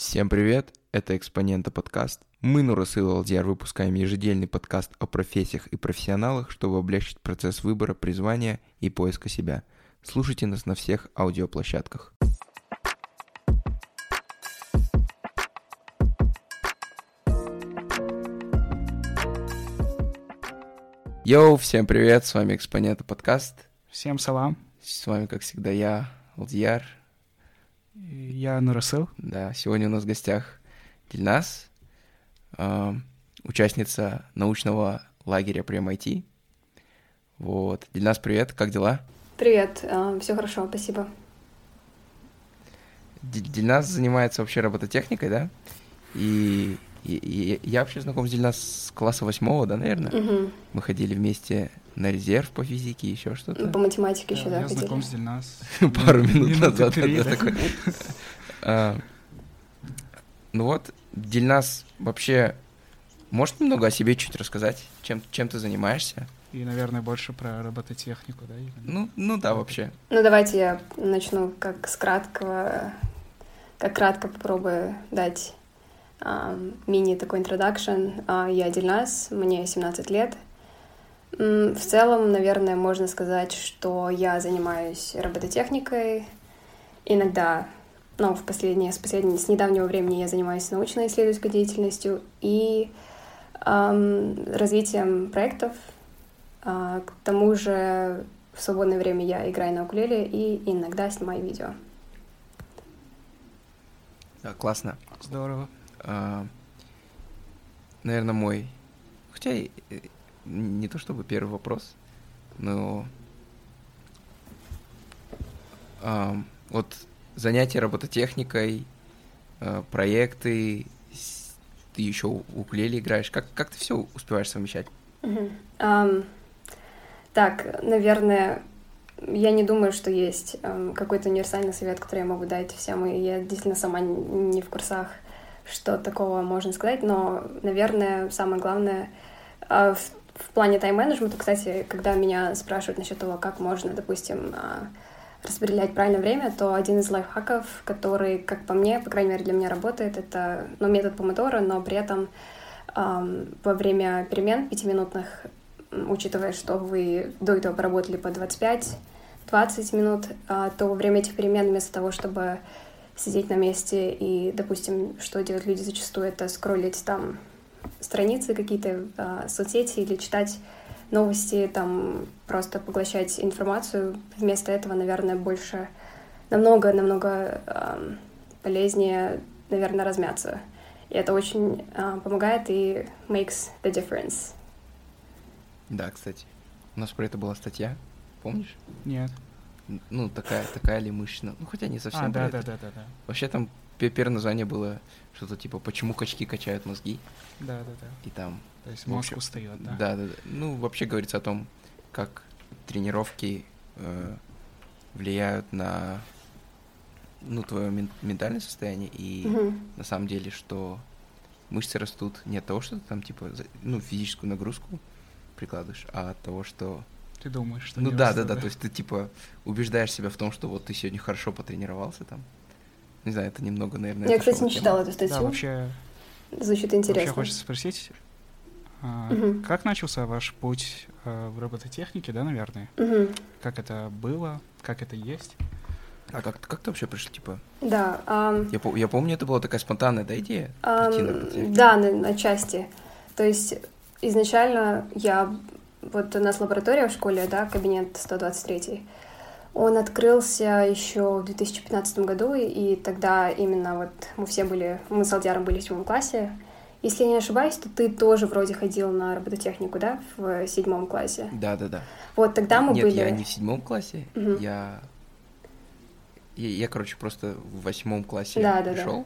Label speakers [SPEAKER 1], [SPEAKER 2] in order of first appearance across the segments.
[SPEAKER 1] Всем привет, это «Экспонента подкаст». Мы, Нурасыл Алдияр, выпускаем ежедельный подкаст о профессиях и профессионалах, чтобы облегчить процесс выбора, призвания и поиска себя. Слушайте нас на всех аудиоплощадках. Йоу, всем привет, с вами «Экспонента подкаст».
[SPEAKER 2] Всем салам.
[SPEAKER 1] С вами, как всегда, я, Алдияр.
[SPEAKER 2] Я Нурасыл.
[SPEAKER 1] Да, сегодня у нас в гостях Дильнас, э, участница научного лагеря при MIT. Вот. Дильнас, привет, как дела?
[SPEAKER 3] Привет, все хорошо, спасибо.
[SPEAKER 1] Дильнас занимается вообще робототехникой, да? И, и, и я вообще знаком с Дильнас с класса восьмого, да, наверное?
[SPEAKER 3] Угу.
[SPEAKER 1] Мы ходили вместе на резерв по физике, еще что-то.
[SPEAKER 3] По математике еще, да,
[SPEAKER 2] Я
[SPEAKER 3] ходили.
[SPEAKER 2] знаком с Дильнас.
[SPEAKER 1] Пару минут назад. да,
[SPEAKER 2] да.
[SPEAKER 1] А, Ну вот, Дильнас вообще может немного о себе чуть рассказать? Чем, чем ты занимаешься?
[SPEAKER 2] И, наверное, больше про робототехнику, да?
[SPEAKER 1] Ну, ну да, вообще.
[SPEAKER 3] Ну, давайте я начну как с краткого, как кратко попробую дать мини такой introduction. А, Я Дильнас, мне 17 лет. В целом, наверное, можно сказать, что я занимаюсь робототехникой. Иногда, ну, в последнее, с, последнего, с недавнего времени я занимаюсь научно-исследовательской деятельностью и ам, развитием проектов. А, К тому же в свободное время я играю на укулеле и иногда снимаю видео.
[SPEAKER 1] Да, классно.
[SPEAKER 2] Здорово.
[SPEAKER 1] А, Наверное, мой... Хотя и, э, не то чтобы первый вопрос, но... ам, Вот занятия робототехникой, а, проекты, ты еще укулеле играешь. Как, как ты все успеваешь совмещать?
[SPEAKER 3] Мгм. Ам, Так, наверное, я не думаю, что есть ам, какой-то универсальный совет, который я могу дать всем, и я действительно сама не в курсах, что такого можно сказать, но, наверное, самое главное а, в, в плане тайм-менеджмента, кстати, когда меня спрашивают насчет того, как можно, допустим, а, распределять правильно время, то один из лайфхаков, который, как по мне, по крайней мере, для меня работает, это ну, метод помодора, но при этом ам, во время перемен пятиминутных, учитывая, что вы до этого поработали по 25-20 минут, а, то во время этих перемен вместо того, чтобы сидеть на месте и, допустим, что делают люди зачастую, это скроллить там страницы какие-то, а, соцсети или читать новости, там просто поглощать информацию. Вместо этого, наверное, больше намного-намного ам, полезнее, наверное, размяться. И это очень а, помогает и makes the difference.
[SPEAKER 1] Да, кстати. У нас про это была статья, помнишь?
[SPEAKER 2] Нет.
[SPEAKER 1] Ну, такая, такая ли мышечная. Ну, хотя не совсем
[SPEAKER 2] А, да, да, да, да, да.
[SPEAKER 1] Вообще там пе- первое название было что-то типа «Почему качки качают мозги?»
[SPEAKER 2] Да, да, да.
[SPEAKER 1] И там...
[SPEAKER 2] То есть мозг
[SPEAKER 1] общем,
[SPEAKER 2] устает, да?
[SPEAKER 1] Да, да, да. Ну, вообще говорится о том, как тренировки э, влияют на ну, твое мен- ментальное состояние и
[SPEAKER 3] Мгм.
[SPEAKER 1] на самом деле, что мышцы растут не от того, что ты там типа за- ну, физическую нагрузку прикладываешь, а от того, что
[SPEAKER 2] Ты думаешь, что
[SPEAKER 1] ну да, да, да, то есть ты типа убеждаешь себя в том, что вот ты сегодня хорошо потренировался там. Не знаю, это немного, наверное.
[SPEAKER 3] Я, кстати, не читала эту
[SPEAKER 2] Да,
[SPEAKER 3] статью.
[SPEAKER 2] вообще,
[SPEAKER 3] Звучит
[SPEAKER 2] вообще
[SPEAKER 3] интересно.
[SPEAKER 2] хочется спросить, а,
[SPEAKER 3] Мгм.
[SPEAKER 2] как начался ваш путь а, в робототехнике, да, наверное?
[SPEAKER 3] Мгм.
[SPEAKER 2] Как это было, как это есть?
[SPEAKER 1] А как, как ты вообще пришел, типа?
[SPEAKER 3] Да. ам,
[SPEAKER 1] Я, я помню, это была такая спонтанная, да, идея?
[SPEAKER 3] Ам,
[SPEAKER 1] прийти на
[SPEAKER 3] да, на, отчасти. То есть изначально я... Вот у нас лаборатория в школе, да, кабинет 123. Он открылся еще в 2015 году, и, тогда именно вот мы все были... Мы с Алдиаром были в седьмом классе. Если я не ошибаюсь, то ты тоже вроде ходил на робототехнику, да, в седьмом классе?
[SPEAKER 1] Да, да, да.
[SPEAKER 3] Вот тогда мы
[SPEAKER 1] Нет,
[SPEAKER 3] были...
[SPEAKER 1] я не в седьмом классе,
[SPEAKER 3] Мгм.
[SPEAKER 1] я... я... я, короче, просто в восьмом классе
[SPEAKER 3] Да, да, да.
[SPEAKER 1] пришел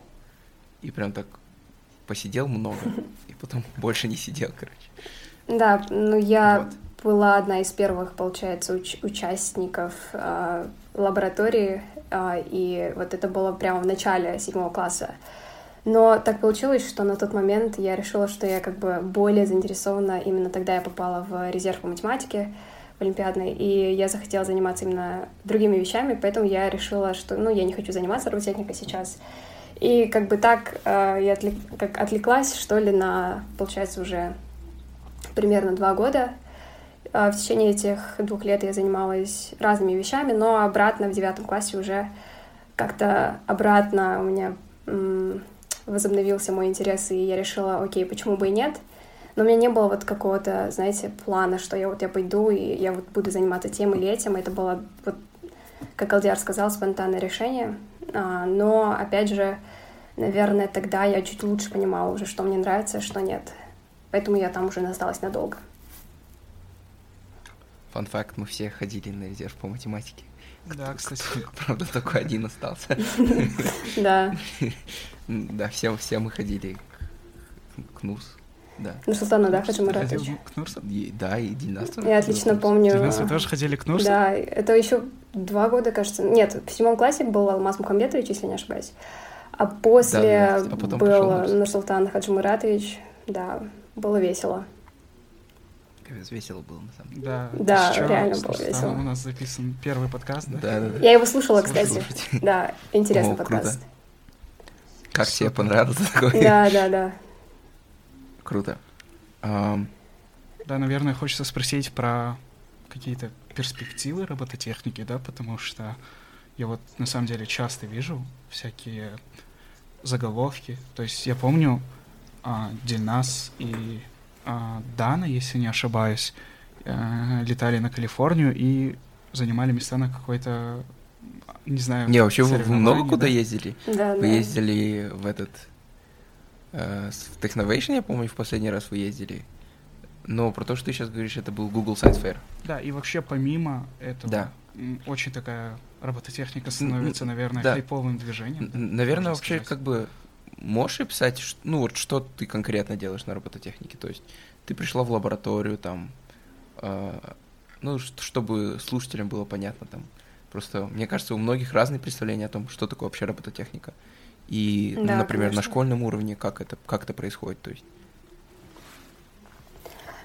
[SPEAKER 1] и прям так посидел много, и потом больше не сидел, короче.
[SPEAKER 3] Да, ну я
[SPEAKER 1] Вот.
[SPEAKER 3] была одна из первых, получается, уч- участников а, лаборатории, а, и вот это было прямо в начале седьмого класса. Но так получилось, что на тот момент я решила, что я как бы более заинтересована. Именно тогда я попала в резерв по математике в Олимпиадной, и я захотела заниматься именно другими вещами, поэтому я решила, что, ну, я не хочу заниматься робототехникой сейчас. И как бы так э, я отвлек, как отвлеклась, что ли, на, получается, уже примерно два года. Э, в течение этих двух лет я занималась разными вещами, но обратно в девятом классе уже как-то обратно у меня возобновился мой интерес, и я решила, окей, почему бы и нет. Но у меня не было вот какого-то, знаете, плана, что я вот я пойду и я вот буду заниматься тем или этим. Это было вот, как Алдиар сказал, спонтанное решение. А, но, опять же, наверное, тогда я чуть лучше понимала уже, что мне нравится, что нет. Поэтому я там уже осталась надолго.
[SPEAKER 1] Фан факт, мы все ходили на резерв по математике.
[SPEAKER 2] Да, кстати.
[SPEAKER 1] Правда, только один остался.
[SPEAKER 3] Да.
[SPEAKER 1] Да, все, все мы ходили к НУРС. Да.
[SPEAKER 3] Ну, Султана, да, Хаджи Маратович?
[SPEAKER 2] к Нурсу?
[SPEAKER 1] Да, и Дильнас тоже
[SPEAKER 3] Я отлично помню.
[SPEAKER 2] Дильнас, вы тоже ходили к Нурсу?
[SPEAKER 3] Да, это еще два года, кажется. Нет, в седьмом классе был Алмаз Мухамбетович, если не ошибаюсь. А после
[SPEAKER 1] Да, да, а
[SPEAKER 3] был
[SPEAKER 1] Нурс.
[SPEAKER 3] Нурсултан Хаджимуратович. Да, было весело.
[SPEAKER 1] Капец, весело было, на самом деле.
[SPEAKER 2] Да,
[SPEAKER 3] Да,
[SPEAKER 2] Ещё
[SPEAKER 3] реально было весело.
[SPEAKER 2] У нас записан первый подкаст, да?
[SPEAKER 1] Да, да, да.
[SPEAKER 3] Я его слушала, кстати.
[SPEAKER 1] Слушайте.
[SPEAKER 3] Да, интересный
[SPEAKER 1] О, круто.
[SPEAKER 3] подкаст.
[SPEAKER 1] Как тебе понравился такой?
[SPEAKER 3] Да, да, да.
[SPEAKER 1] Круто. Ам,
[SPEAKER 2] Да, наверное, хочется спросить про какие-то перспективы робототехники, да, потому что я вот на самом деле часто вижу всякие заголовки. То есть я помню а, Дильнас и а, Дана, если не ошибаюсь, э, летали на Калифорнию и занимали места на какой-то, не знаю,
[SPEAKER 1] Не, вообще вы, много
[SPEAKER 2] соревновании,
[SPEAKER 1] куда
[SPEAKER 2] да?
[SPEAKER 1] ездили?
[SPEAKER 3] Да,
[SPEAKER 1] Вы
[SPEAKER 3] да.
[SPEAKER 1] ездили в этот... э, в Technovation, я помню, в последний раз вы ездили. Но про то, что ты сейчас говоришь, это был Google Science Fair.
[SPEAKER 2] Да, и вообще помимо этого,
[SPEAKER 1] Да.
[SPEAKER 2] очень такая робототехника становится, наверное,
[SPEAKER 1] да.
[SPEAKER 2] хайповым движением.
[SPEAKER 1] Н-
[SPEAKER 2] да,
[SPEAKER 1] Наверное, вообще,
[SPEAKER 2] сказать.
[SPEAKER 1] как бы, можешь описать, ну вот что ты конкретно делаешь на робототехнике? То есть ты пришла в лабораторию, там, э, ну, чтобы слушателям было понятно, там, просто, мне кажется, у многих разные представления о том, что такое вообще робототехника. И, ну,
[SPEAKER 3] Да,
[SPEAKER 1] например, на
[SPEAKER 3] конечно.
[SPEAKER 1] школьном уровне, как это, как это происходит, то есть.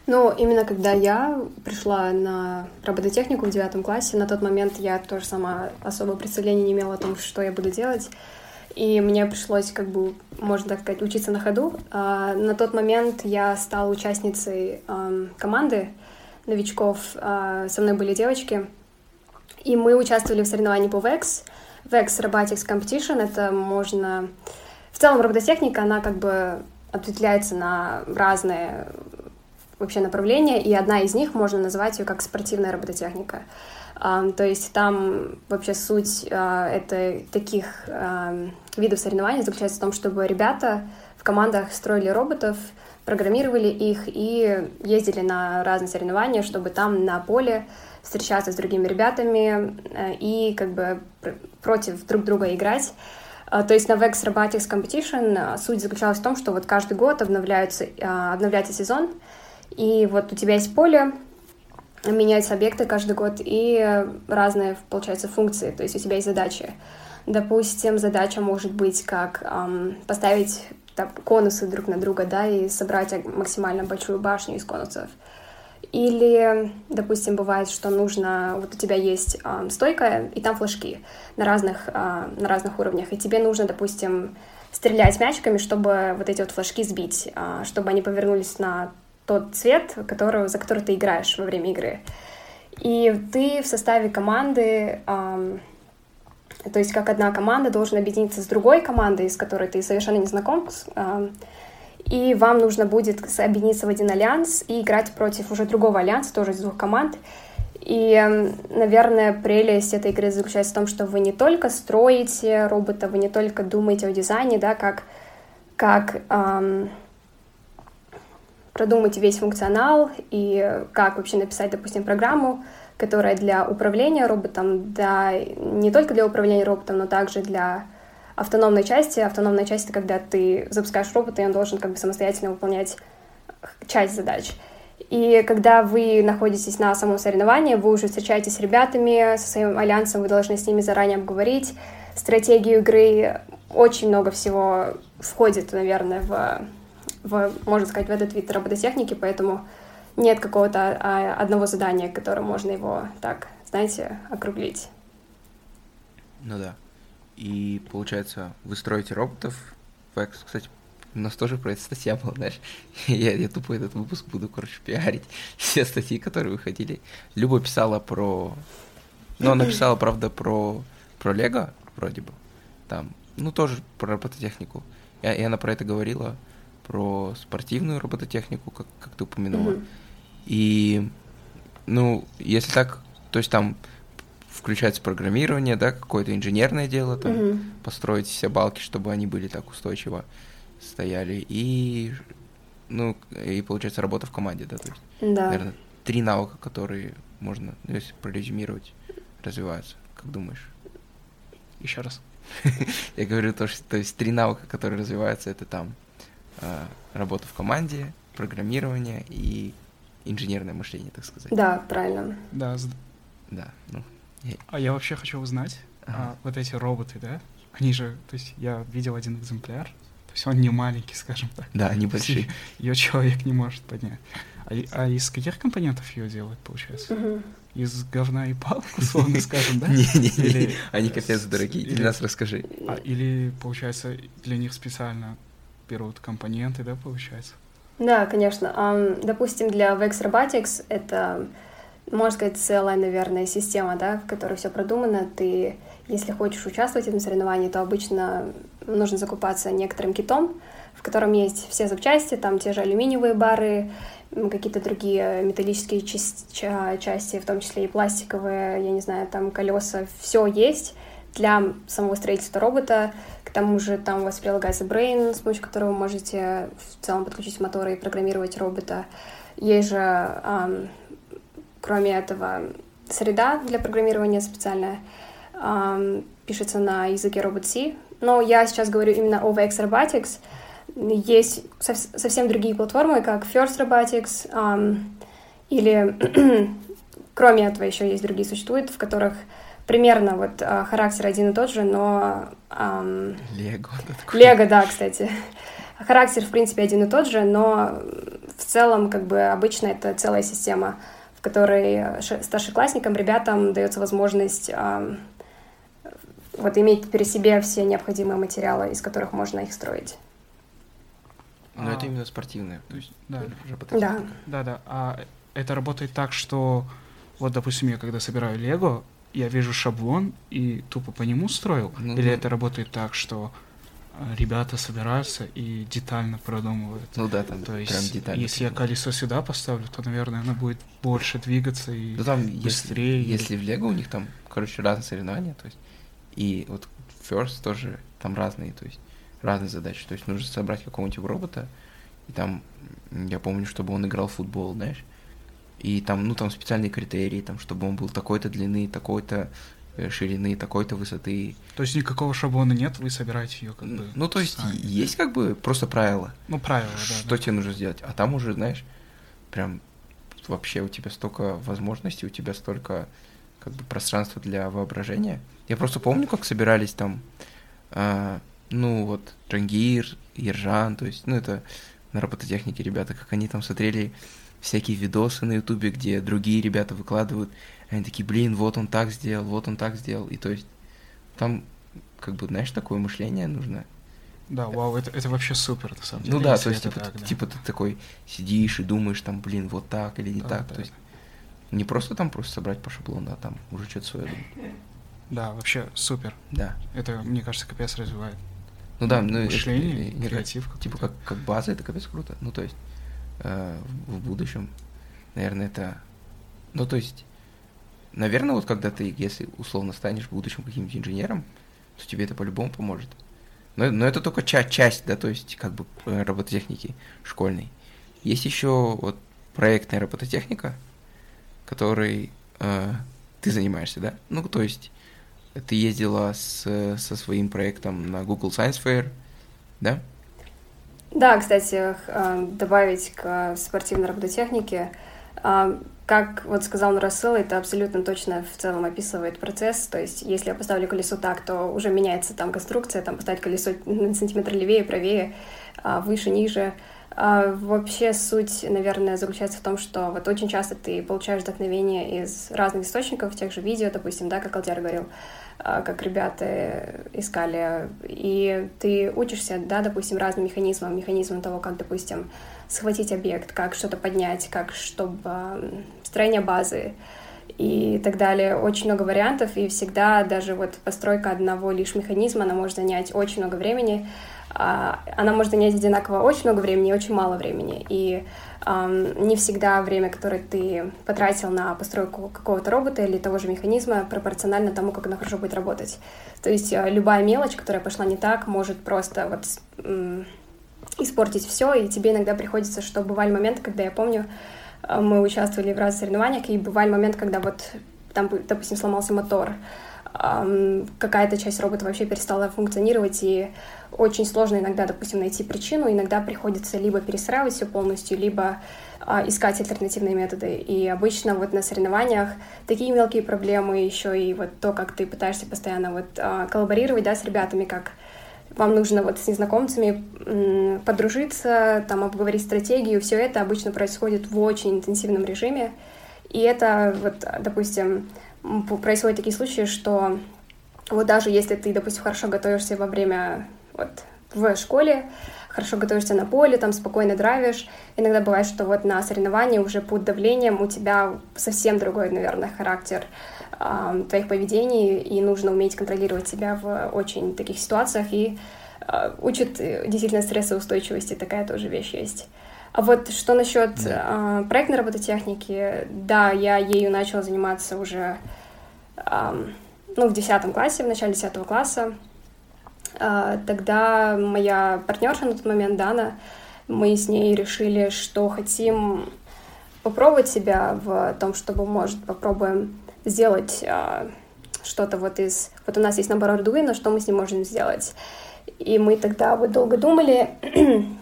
[SPEAKER 3] Ну, именно когда я пришла на робототехнику в девятом классе, на тот момент я тоже сама особо представления не имела о том, что я буду делать. И мне пришлось, как бы, можно так сказать, учиться на ходу. А, на тот момент я стала участницей ам, команды новичков. А, со мной были девочки. И мы участвовали в соревновании по VEX. VEX Robotics Competition — это можно... В целом робототехника, она как бы ответвляется на разные вообще направления, и одна из них можно назвать ее как спортивная робототехника. А, то есть там вообще суть а, это таких видов соревнований заключается в том, чтобы ребята в командах строили роботов, программировали их и ездили на разные соревнования, чтобы там на поле встречаться с другими ребятами э, и как бы пр- против друг друга играть. А, То есть на VEX Robotics Competition а, суть заключалась в том, что вот каждый год обновляются, обновляется сезон, и вот у тебя есть поле, меняются объекты каждый год и разные, получается, функции, то есть у тебя есть задачи. Допустим, задача может быть как ам, поставить так, конусы друг на друга, да, и собрать максимально большую башню из конусов. Или, допустим, бывает, что нужно, вот у тебя есть ам, стойка, и там флажки на разных, а, на разных уровнях, и тебе нужно, допустим, стрелять мячиками, чтобы вот эти вот флажки сбить, а, чтобы они повернулись на тот цвет, которого, за который ты играешь во время игры. И ты в составе команды, ам, то есть как одна команда, должен объединиться с другой командой, с которой ты совершенно не знаком, ам, и вам нужно будет объединиться в один альянс и играть против уже другого альянса, тоже из двух команд. И, наверное, прелесть этой игры заключается в том, что вы не только строите робота, вы не только думаете о дизайне, да, как, как ам, продумать весь функционал и как вообще написать, допустим, программу, которая для управления роботом, да, не только для управления роботом, но также для автономной части. Автономная часть — это когда ты запускаешь робота, и он должен как бы самостоятельно выполнять часть задач. И когда вы находитесь на самом соревновании, вы уже встречаетесь с ребятами, со своим альянсом, вы должны с ними заранее обговорить стратегию игры. Очень много всего входит, наверное, в, в можно сказать, в этот вид робототехники, поэтому нет какого-то а, одного задания, которое можно его так, знаете, округлить.
[SPEAKER 1] Ну да. И получается, вы строите роботов. Векс, кстати, у нас тоже про это статья была, знаешь. я, я тупо этот выпуск буду, короче, пиарить. Все статьи, которые выходили. Люба писала про... Ну, она писала, правда, про, про Лего, вроде бы. Там, ну, тоже про робототехнику. И, и она про это говорила, про спортивную робототехнику, как, как ты упомянула. Mm-hmm. И, ну, если так, то есть там включается программирование, да, какое-то инженерное дело, там, mm-hmm. построить все балки, чтобы они были так устойчиво стояли, и, ну, и получается работа в команде, да, то есть,
[SPEAKER 3] да.
[SPEAKER 1] наверное, три навыка, которые можно, ну, если прорезюмировать, развиваются, как думаешь?
[SPEAKER 2] Еще раз.
[SPEAKER 1] Я говорю то, что то есть три навыка, которые развиваются, это там э, работа в команде, программирование и инженерное мышление, так сказать.
[SPEAKER 3] Да, правильно.
[SPEAKER 2] Да.
[SPEAKER 1] Да, ну.
[SPEAKER 2] Я... А я вообще хочу узнать, ага. а, вот эти роботы, да? Они же, то есть я видел один экземпляр, то есть он не маленький, скажем так.
[SPEAKER 1] Да, они большие.
[SPEAKER 2] Ее человек не может поднять. А, а из каких компонентов ее делают, получается?
[SPEAKER 3] Угу.
[SPEAKER 2] Из говна и палок, условно скажем, да?
[SPEAKER 1] Не-не-не, они капец дорогие, для нас расскажи.
[SPEAKER 2] А, или, получается, для них специально берут компоненты, да, получается?
[SPEAKER 3] Да, конечно. Um, допустим, для VEX Robotics это, можно сказать, целая, наверное, система, да, в которой все продумано. Ты, если хочешь участвовать в этом соревновании, то обычно нужно закупаться некоторым китом, в котором есть все запчасти, там те же алюминиевые бары, какие-то другие металлические части, в том числе и пластиковые, я не знаю, там колеса, все есть для самого строительства робота. К тому же там у вас прилагается Brain, с помощью которого вы можете в целом подключить моторы и программировать робота. Есть же, эм, кроме этого, среда для программирования специальная. Эм, пишется на языке Robot-C. Но я сейчас говорю именно о VX Robotics. Есть сов- совсем другие платформы, как First Robotics, эм, или кроме этого еще есть другие существуют, в которых примерно вот а, характер один и тот же, но...
[SPEAKER 1] Лего.
[SPEAKER 3] Лего, да, кстати. Характер, в принципе, один и тот же, но в целом, как бы, обычно это целая система, в которой старшеклассникам, ребятам дается возможность вот иметь при себе все необходимые материалы, из которых можно их строить.
[SPEAKER 1] Но а... это именно спортивное, то есть
[SPEAKER 2] да.
[SPEAKER 3] Да.
[SPEAKER 2] Да, да. А это работает так, что вот, допустим, я когда собираю Лего, я вижу шаблон и тупо по нему строил? Ну, Или да. это работает так, что э, ребята собираются и детально продумывают?
[SPEAKER 1] Ну да, там
[SPEAKER 2] То есть, прям детально. Если я колесо сюда поставлю, то, наверное, оно будет больше двигаться и ну, там быстрее.
[SPEAKER 1] Если, если в Лего у них там, короче, разные соревнования, то есть, и вот First тоже там разные, то есть, разные задачи. То есть нужно собрать какого-нибудь робота, и там, я помню, чтобы он играл в футбол, знаешь, и там, ну, там специальные критерии, там, чтобы он был такой-то длины, такой-то э, ширины, такой-то высоты.
[SPEAKER 2] То есть никакого шаблона нет, вы собираете ее как бы.
[SPEAKER 1] Ну, то есть сами. есть как бы просто правила.
[SPEAKER 2] Ну, правила,
[SPEAKER 1] да. Что
[SPEAKER 2] да.
[SPEAKER 1] тебе нужно сделать? А там уже, знаешь, прям вообще у тебя столько возможностей, у тебя столько как бы пространства для воображения. Я просто помню, как собирались там, э, ну вот, Джангир, Ержан, то есть, ну это на робототехнике ребята, как они там смотрели всякие видосы на ютубе, где другие ребята выкладывают, они такие, блин, вот он так сделал, вот он так сделал, и то есть там, как бы, знаешь, такое мышление нужно.
[SPEAKER 2] Да, вау, это, это вообще супер, на самом деле.
[SPEAKER 1] Ну да, то есть, типа, так, ты, да. типа, ты такой сидишь и думаешь, там, блин, вот так или не да, так, да, то есть не просто там просто собрать по шаблону, а там уже что-то свое думать.
[SPEAKER 2] Да, вообще супер.
[SPEAKER 1] Да.
[SPEAKER 2] Это, мне кажется, капец развивает.
[SPEAKER 1] Ну да, ну,
[SPEAKER 2] мышление, это, креатив.
[SPEAKER 1] Типа как, как база, это капец круто. Ну, то есть, э, в будущем. Наверное, это... Ну, то есть, наверное, вот когда ты, если условно станешь в будущем каким-нибудь инженером, то тебе это по-любому поможет. Но, но это только ча- часть, да, то есть, как бы э, робототехники школьной. Есть еще вот проектная робототехника, которой э, ты занимаешься, да? Ну, то есть, ты ездила с, со своим проектом на Google Science Fair, да?
[SPEAKER 3] Да, кстати, э, добавить к спортивной робототехнике, э, как вот сказал Нурасыл, это абсолютно точно в целом описывает процесс. То есть, если я поставлю колесо так, то уже меняется там конструкция, там поставить колесо на сантиметр левее, правее, а, выше, ниже. А, вообще суть, наверное, заключается в том, что вот очень часто ты получаешь вдохновение из разных источников, тех же видео, допустим, да, как Алтер говорил, а, как ребята искали, и ты учишься, да, допустим, разным механизмам, механизмам того, как, допустим, схватить объект, как что-то поднять, как чтобы строение базы и так далее. Очень много вариантов, и всегда даже вот постройка одного лишь механизма, она может занять очень много времени, а, она может занять одинаково очень много времени и очень мало времени. И um, не всегда время, которое ты потратил на постройку какого-то робота или того же механизма, пропорционально тому, как оно хорошо будет работать. То есть uh, любая мелочь, которая пошла не так, может просто вот um, испортить все, и тебе иногда приходится, что бывали моменты, когда я помню, uh, мы участвовали в разных соревнованиях, и бывали моменты, когда вот там, допустим, сломался мотор, какая-то часть робота вообще перестала функционировать, и очень сложно иногда, допустим, найти причину, иногда приходится либо перестраивать все полностью, либо а, искать альтернативные методы. И обычно вот на соревнованиях такие мелкие проблемы, еще и вот то, как ты пытаешься постоянно вот а, коллаборировать, да, с ребятами, как вам нужно вот с незнакомцами подружиться, там обговорить стратегию, все это обычно происходит в очень интенсивном режиме. И это вот, допустим, происходят такие случаи, что вот даже если ты, допустим, хорошо готовишься во время вот в школе, хорошо готовишься на поле, там спокойно драйвишь. Иногда бывает, что вот на соревновании уже под давлением у тебя совсем другой, наверное, характер э, твоих поведений, и нужно уметь контролировать себя в очень таких ситуациях. И э, учит действительно стрессоустойчивости, такая тоже вещь есть. А вот что насчет э, проектной робототехники, да, я ею начала заниматься уже ну, в 10 классе, в начале 10 класса. Э, тогда моя партнерша на тот момент, Дана, мы с ней решили, что хотим попробовать себя в том, чтобы, может, попробуем сделать э, что-то вот из... Вот у нас есть набор Arduino, что мы с ним можем сделать. И мы тогда вот долго думали,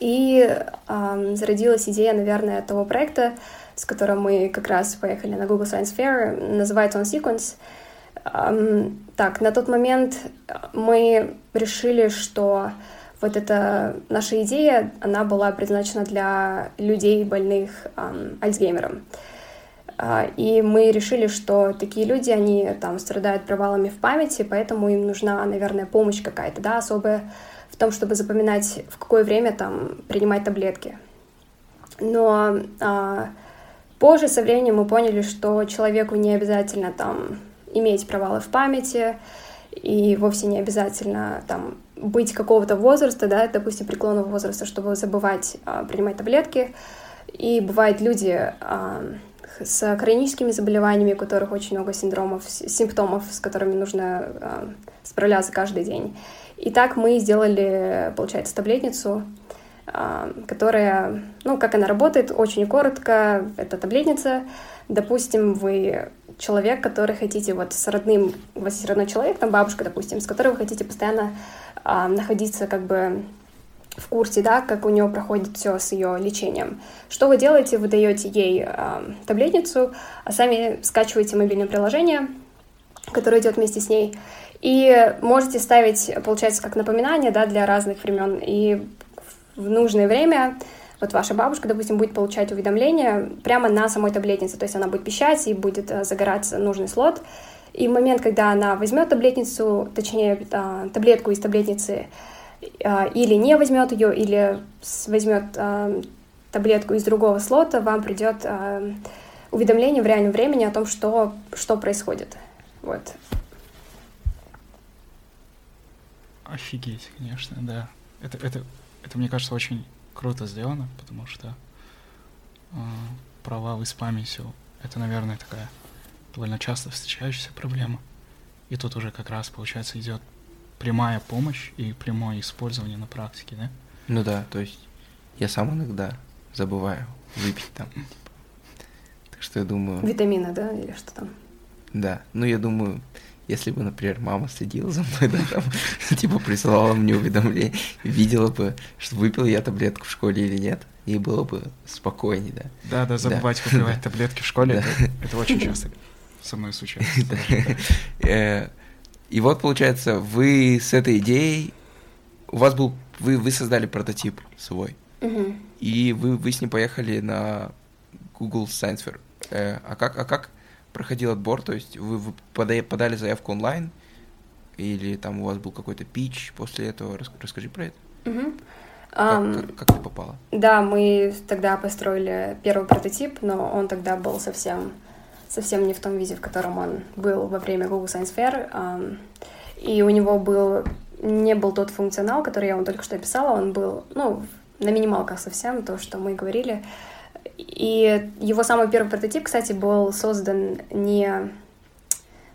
[SPEAKER 3] и э, зародилась идея, наверное, того проекта, с которым мы как раз поехали на Google Science Fair. Называется он Sequence. Так, на тот момент мы решили, что вот эта наша идея, она была предназначена для людей, больных эм, Альцгеймером. Э, и мы решили, что такие люди, они там страдают провалами в памяти, поэтому им нужна, наверное, помощь какая-то, да, особая в том, чтобы запоминать, в какое время там принимать таблетки. Но а, позже со временем мы поняли, что человеку не обязательно там иметь провалы в памяти, и вовсе не обязательно там быть какого-то возраста, да, допустим, преклонного возраста, чтобы забывать а, принимать таблетки. И бывают люди а, с хроническими заболеваниями, у которых очень много синдромов, симптомов, с которыми нужно а, справляться каждый день. Итак, мы сделали, получается, таблетницу, которая, ну, как она работает, очень коротко. Это таблетница. Допустим, вы человек, который хотите вот с родным, у вас есть родной человек, там бабушка, допустим, с которой вы хотите постоянно а, находиться как бы в курсе, да, как у нее проходит все с ее лечением. Что вы делаете? Вы даете ей а, таблетницу, а сами скачиваете мобильное приложение, которое идет вместе с ней, и можете ставить, получается, как напоминание да, для разных времен. И в нужное время вот ваша бабушка, допустим, будет получать уведомления прямо на самой таблетнице. То есть она будет пищать и будет э, загораться нужный слот. И в момент, когда она возьмет таблетницу, точнее, э, таблетку из таблетницы, э, или не возьмет ее, или возьмет таблетку из другого слота, вам придет уведомление в реальном времени о том, что, что происходит. Вот.
[SPEAKER 2] Офигеть, конечно, да. Это, это, это мне кажется, очень круто сделано, потому что э, провалы с памятью — это, наверное, такая довольно часто встречающаяся проблема. И тут уже как раз, получается, идет прямая помощь и прямое использование на практике, да?
[SPEAKER 1] Ну да, то есть я сам иногда забываю выпить там. Типа. Так что я думаю...
[SPEAKER 3] Витамины, да, или что там?
[SPEAKER 1] Да, ну я думаю, если бы, например, мама следила за мной, да, там, типа присылала мне уведомление, видела бы, что выпил я таблетку в школе или нет, и было бы спокойнее, да.
[SPEAKER 2] Да, да, забывать да. выпивать таблетки в школе, да. это, это очень часто со мной случается.
[SPEAKER 1] Э, и вот, получается, вы с этой идеей, у вас был, вы, вы создали прототип свой, и вы, вы с ним поехали на Google Science Fair. Э, а, как, а как проходил отбор? То есть вы, вы пода- подали заявку онлайн, или там у вас был какой-то пич после этого? Рас- Расскажи про это.
[SPEAKER 3] Мгм.
[SPEAKER 1] Как, как- как ты попала?
[SPEAKER 3] Да, мы тогда построили первый прототип, но он тогда был совсем, совсем не в том виде, в котором он был во время Google Science Fair. И у него был не был тот функционал, который я вам только что описала, он был, ну, на минималках совсем, то, что мы говорили. И его самый первый прототип, кстати, был создан не,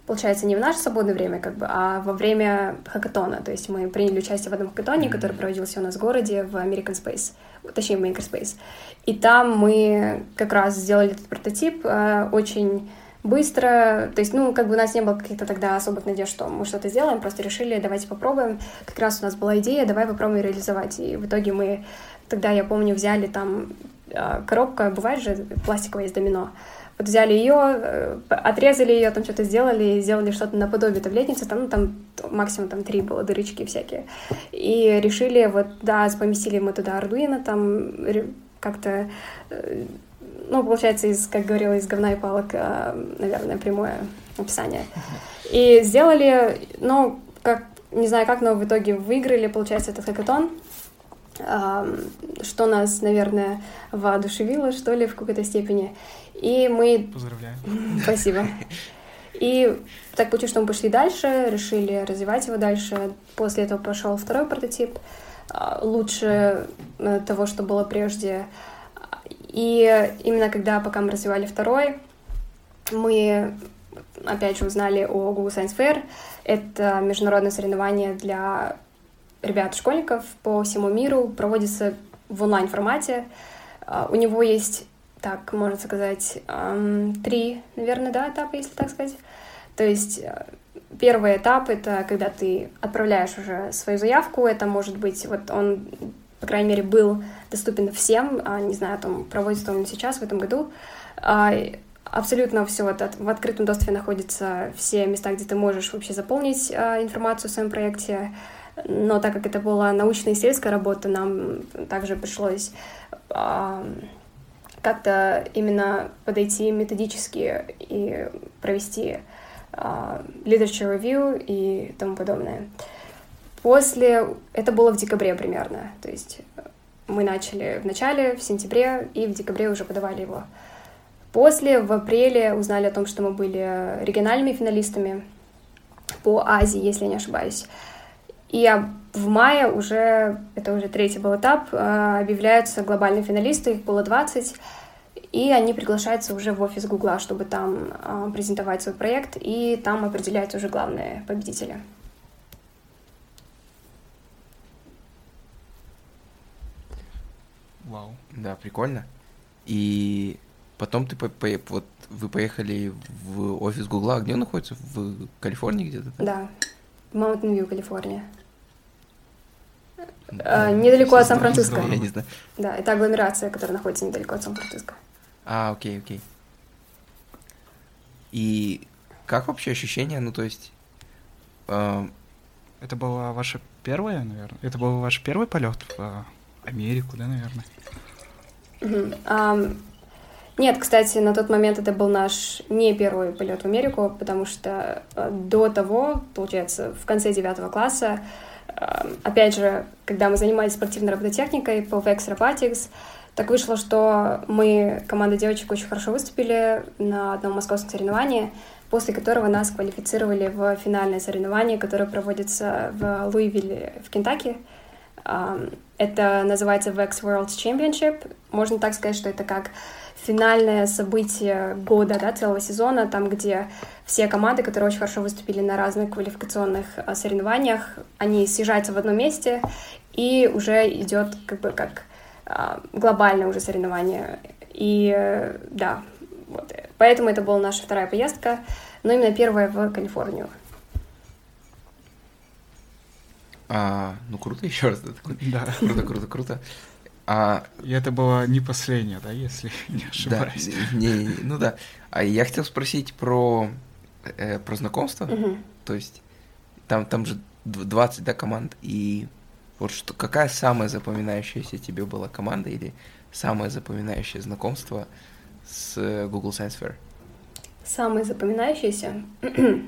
[SPEAKER 3] получается, не в наше свободное время, как бы, а во время хакатона. То есть мы приняли участие в одном хакатоне, который проводился у нас в городе, в American Space, точнее, в Makerspace. И там мы как раз сделали этот прототип э, очень быстро, то есть, ну, как бы у нас не было каких-то тогда особых надежд, что мы что-то сделаем, просто решили, давайте попробуем. Как раз у нас была идея, давай попробуем реализовать. И в итоге мы тогда, я помню, взяли там коробка, бывает же пластиковая из домино, вот взяли ее, отрезали ее, там что-то сделали, сделали что-то наподобие таблетницы, там, ну, там максимум там три было дырочки всякие. И решили, вот, да, поместили мы туда Arduino, там как-то, э, ну, получается, из, как говорила, из говна и палок, э, наверное, прямое описание. И сделали, ну, как, не знаю как, но в итоге выиграли, получается, этот хакатон, что нас, наверное, воодушевило, что ли, в какой-то степени. И мы
[SPEAKER 2] Поздравляю.
[SPEAKER 3] Спасибо. И так получилось, что мы пошли дальше, решили развивать его дальше. После этого пошел второй прототип, а, лучше э, того, что было прежде. И именно когда, пока мы развивали второй, мы опять же узнали о Google Science Fair. Это международное соревнование для ребят-школьников по всему миру, проводится в онлайн-формате. А, У него есть так, можно сказать, три, наверное, да, этапа, если так сказать. То есть э, первый этап — это когда ты отправляешь уже свою заявку, это может быть, вот он, по крайней мере, был доступен всем, а, не знаю, там, проводится он сейчас, в этом году. А, Абсолютно все вот от- в открытом доступе находятся все места, где ты можешь вообще заполнить информацию о своем проекте. Но так как это была научно-исследовательская работа, нам также пришлось а, как-то именно подойти методически и провести а, literature review и тому подобное. После... Это было в декабре примерно. То есть мы начали в начале, в сентябре, и в декабре уже подавали его. После, в апреле, узнали о том, что мы были региональными финалистами по Азии, если я не ошибаюсь. И в мае уже, это уже третий был этап, э, объявляются глобальные финалисты, их было 20, и они приглашаются уже в офис Гугла, чтобы там э, презентовать свой проект, и там определяются уже главные победители.
[SPEAKER 2] Вау.
[SPEAKER 1] Да, прикольно. И потом ты по- по- вот вы поехали в офис Гугла, А где он находится? В Калифорнии где-то?
[SPEAKER 3] Да, в Mountain View, Калифорния. Э, недалеко от. Сан-Франциско.
[SPEAKER 1] Я не знаю.
[SPEAKER 3] Да, это агломерация, которая находится недалеко от Сан-Франциско.
[SPEAKER 1] А, окей, окей. И как вообще ощущения? Ну, то есть... эм,
[SPEAKER 2] Это была ваша первая, наверное? Это был ваш первый полет в а, Америку, да, наверное?
[SPEAKER 3] Нет, кстати, на тот момент это был наш не первый полет в Америку, потому что э, до того, получается, в конце девятого класса, э, опять же, когда мы занимались спортивной робототехникой по VEX Robotics, так вышло, что мы, команда девочек, очень хорошо выступили на одном московском соревновании, после которого нас квалифицировали в финальное соревнование, которое проводится в Луивилле в Кентаки. Это называется VEX World Championship. Можно так сказать, что это как финальное событие года, да, целого сезона, там, где все команды, которые очень хорошо выступили на разных квалификационных а, соревнованиях, они съезжаются в одном месте, и уже идет как бы как а, глобальное уже соревнование. И э, да, вот. Поэтому это была наша вторая поездка, но именно первая в Калифорнию.
[SPEAKER 1] А, ну, круто еще раз. да, такой.
[SPEAKER 2] Да.
[SPEAKER 1] Круто, круто, круто. А,
[SPEAKER 2] И это была не последняя, да, если не
[SPEAKER 1] да,
[SPEAKER 2] ошибаюсь.
[SPEAKER 1] не, не, ну да. А я хотел спросить про, э, про знакомство.
[SPEAKER 3] Мгм.
[SPEAKER 1] То есть там, там же дв- 20, да, команд, и Вот что, какая самая запоминающаяся тебе была команда или самое запоминающее знакомство с э, Google Science Fair?
[SPEAKER 3] Самое запоминающееся?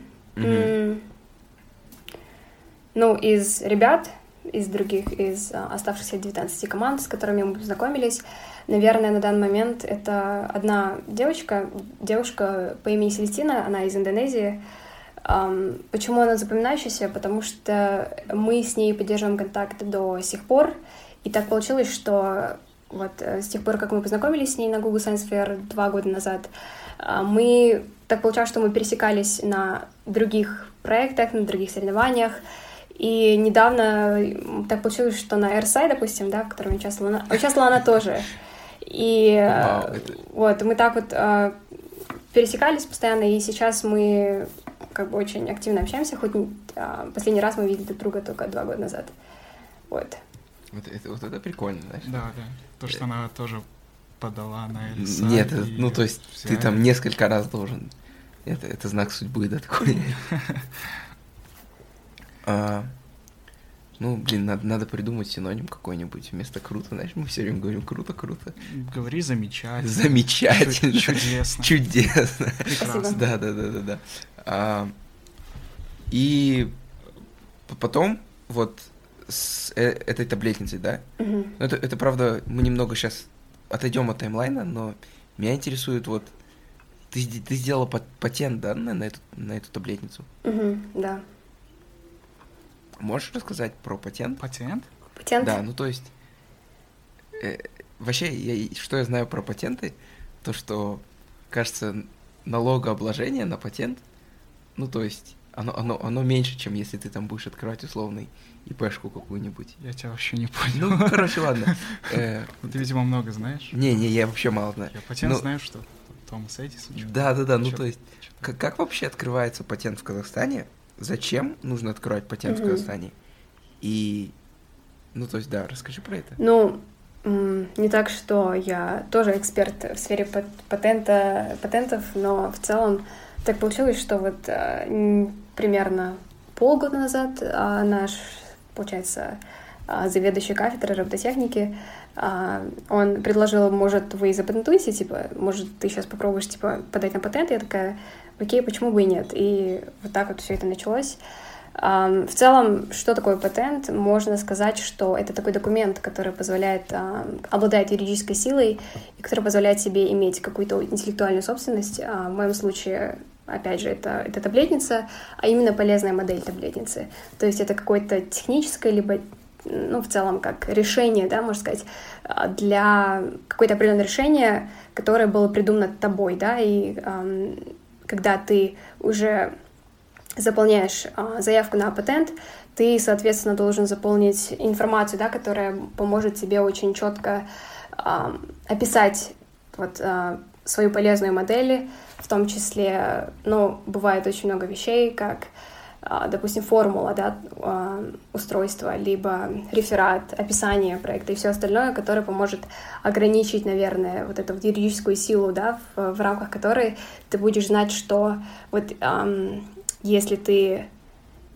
[SPEAKER 3] Ну, из ребят, из других, из а, оставшихся 19 команд, с которыми мы познакомились, наверное, на данный момент это одна девочка, девушка по имени Селестина, она из Индонезии. Почему она запоминающаяся? Потому что мы с ней поддерживаем контакт до сих пор, и так получилось, что вот э, с тех пор, как мы познакомились с ней на Google Science Fair два года назад, а, мы так получалось, что мы пересекались на других проектах, на других соревнованиях. И недавно так получилось, что на AirSide, допустим, да, в котором участвовала она, участвовала она тоже. И wow, это... вот мы так вот э, пересекались постоянно, и сейчас мы как бы очень активно общаемся, хоть э, последний раз мы видели друг друга только два года назад. Вот.
[SPEAKER 1] Вот это, вот это прикольно, знаешь?
[SPEAKER 2] Да, да. То, что она тоже подала на Эльса.
[SPEAKER 1] Нет, это, ну то есть ты там несколько раз должен. Это, это знак судьбы, да, такой. а, ну, блин, надо, надо придумать синоним какой-нибудь вместо круто. Знаешь, мы все время говорим круто, круто.
[SPEAKER 2] Говори замечательно.
[SPEAKER 1] Замечательно.
[SPEAKER 2] Чудесно.
[SPEAKER 1] Чудесно.
[SPEAKER 2] Прекрасно.
[SPEAKER 1] Да, да, да, да, да. А, и потом вот с э этой таблетницей, да?
[SPEAKER 3] Угу.
[SPEAKER 1] Это, это правда, мы немного сейчас отойдем от таймлайна, но меня интересует вот ты, ты сделала патент, да, на, на, эту, на эту таблетницу?
[SPEAKER 3] Угу, да.
[SPEAKER 1] Можешь рассказать про патент?
[SPEAKER 2] Патент?
[SPEAKER 3] Патент?
[SPEAKER 1] Да, ну то есть... Э, вообще, я, что я знаю про патенты, то что, кажется, налогообложение на патент, ну то есть, оно, оно, оно меньше, чем если ты там будешь открывать условный ИПшку какую-нибудь.
[SPEAKER 2] Я тебя вообще не понял.
[SPEAKER 1] Ну, короче, ладно. Э,
[SPEAKER 2] ты, видимо, много знаешь.
[SPEAKER 1] Не, не, я вообще мало знаю.
[SPEAKER 2] Я патент знаю, что Томас Эдисон.
[SPEAKER 1] Да, да, да, ну то есть, как вообще открывается патент в Казахстане? Зачем нужно открывать патент в Казахстане? И, ну то есть, да, расскажи про это.
[SPEAKER 3] Ну, не так, что я тоже эксперт в сфере патента, патентов, но в целом так получилось, что вот э, примерно полгода назад а, наш получается, а, заведующий кафедрой робототехники, а, он предложил, может, вы запатентуете, типа, может, ты сейчас попробуешь, типа, подать на патент, я такая, окей, почему бы и нет, и вот так вот все это началось. В целом, что такое патент? Можно сказать, что это такой документ, который позволяет, обладает юридической силой и который позволяет себе иметь какую-то интеллектуальную собственность. В моем случае опять же, это, это таблетница, а именно полезная модель таблетницы. То есть это какое-то техническое, либо ну, в целом, как решение, да, можно сказать, а, для какое-то определенное решение, которое было придумано тобой, да, и эм, когда ты уже заполняешь э, заявку на патент, ты, соответственно, должен заполнить информацию, да, которая поможет тебе очень четко э, описать вот, э, свою полезную модель, в том числе, ну, бывает очень много вещей, как, а, допустим, формула, да, а, устройства, либо реферат, описание проекта и все остальное, которое поможет ограничить, наверное, вот эту вот юридическую силу, да, в, в рамках которой ты будешь знать, что вот если ты,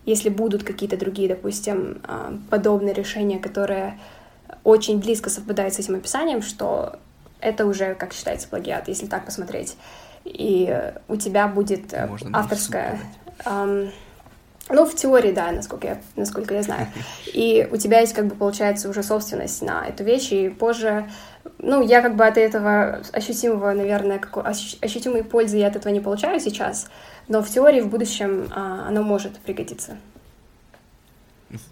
[SPEAKER 3] если будут какие-то другие, допустим, а, подобные решения, которые очень близко совпадают с этим описанием, что это уже, как считается, плагиат, если так посмотреть. И у тебя будет э, Можно авторская... Эм, ну, в теории, да, насколько я, насколько я знаю. И у тебя есть, как бы, получается, уже собственность на эту вещь, и позже, ну, я как бы от этого ощутимого, наверное, какой, ощутимой пользы я от этого не получаю сейчас, но в теории в будущем а, оно может пригодиться.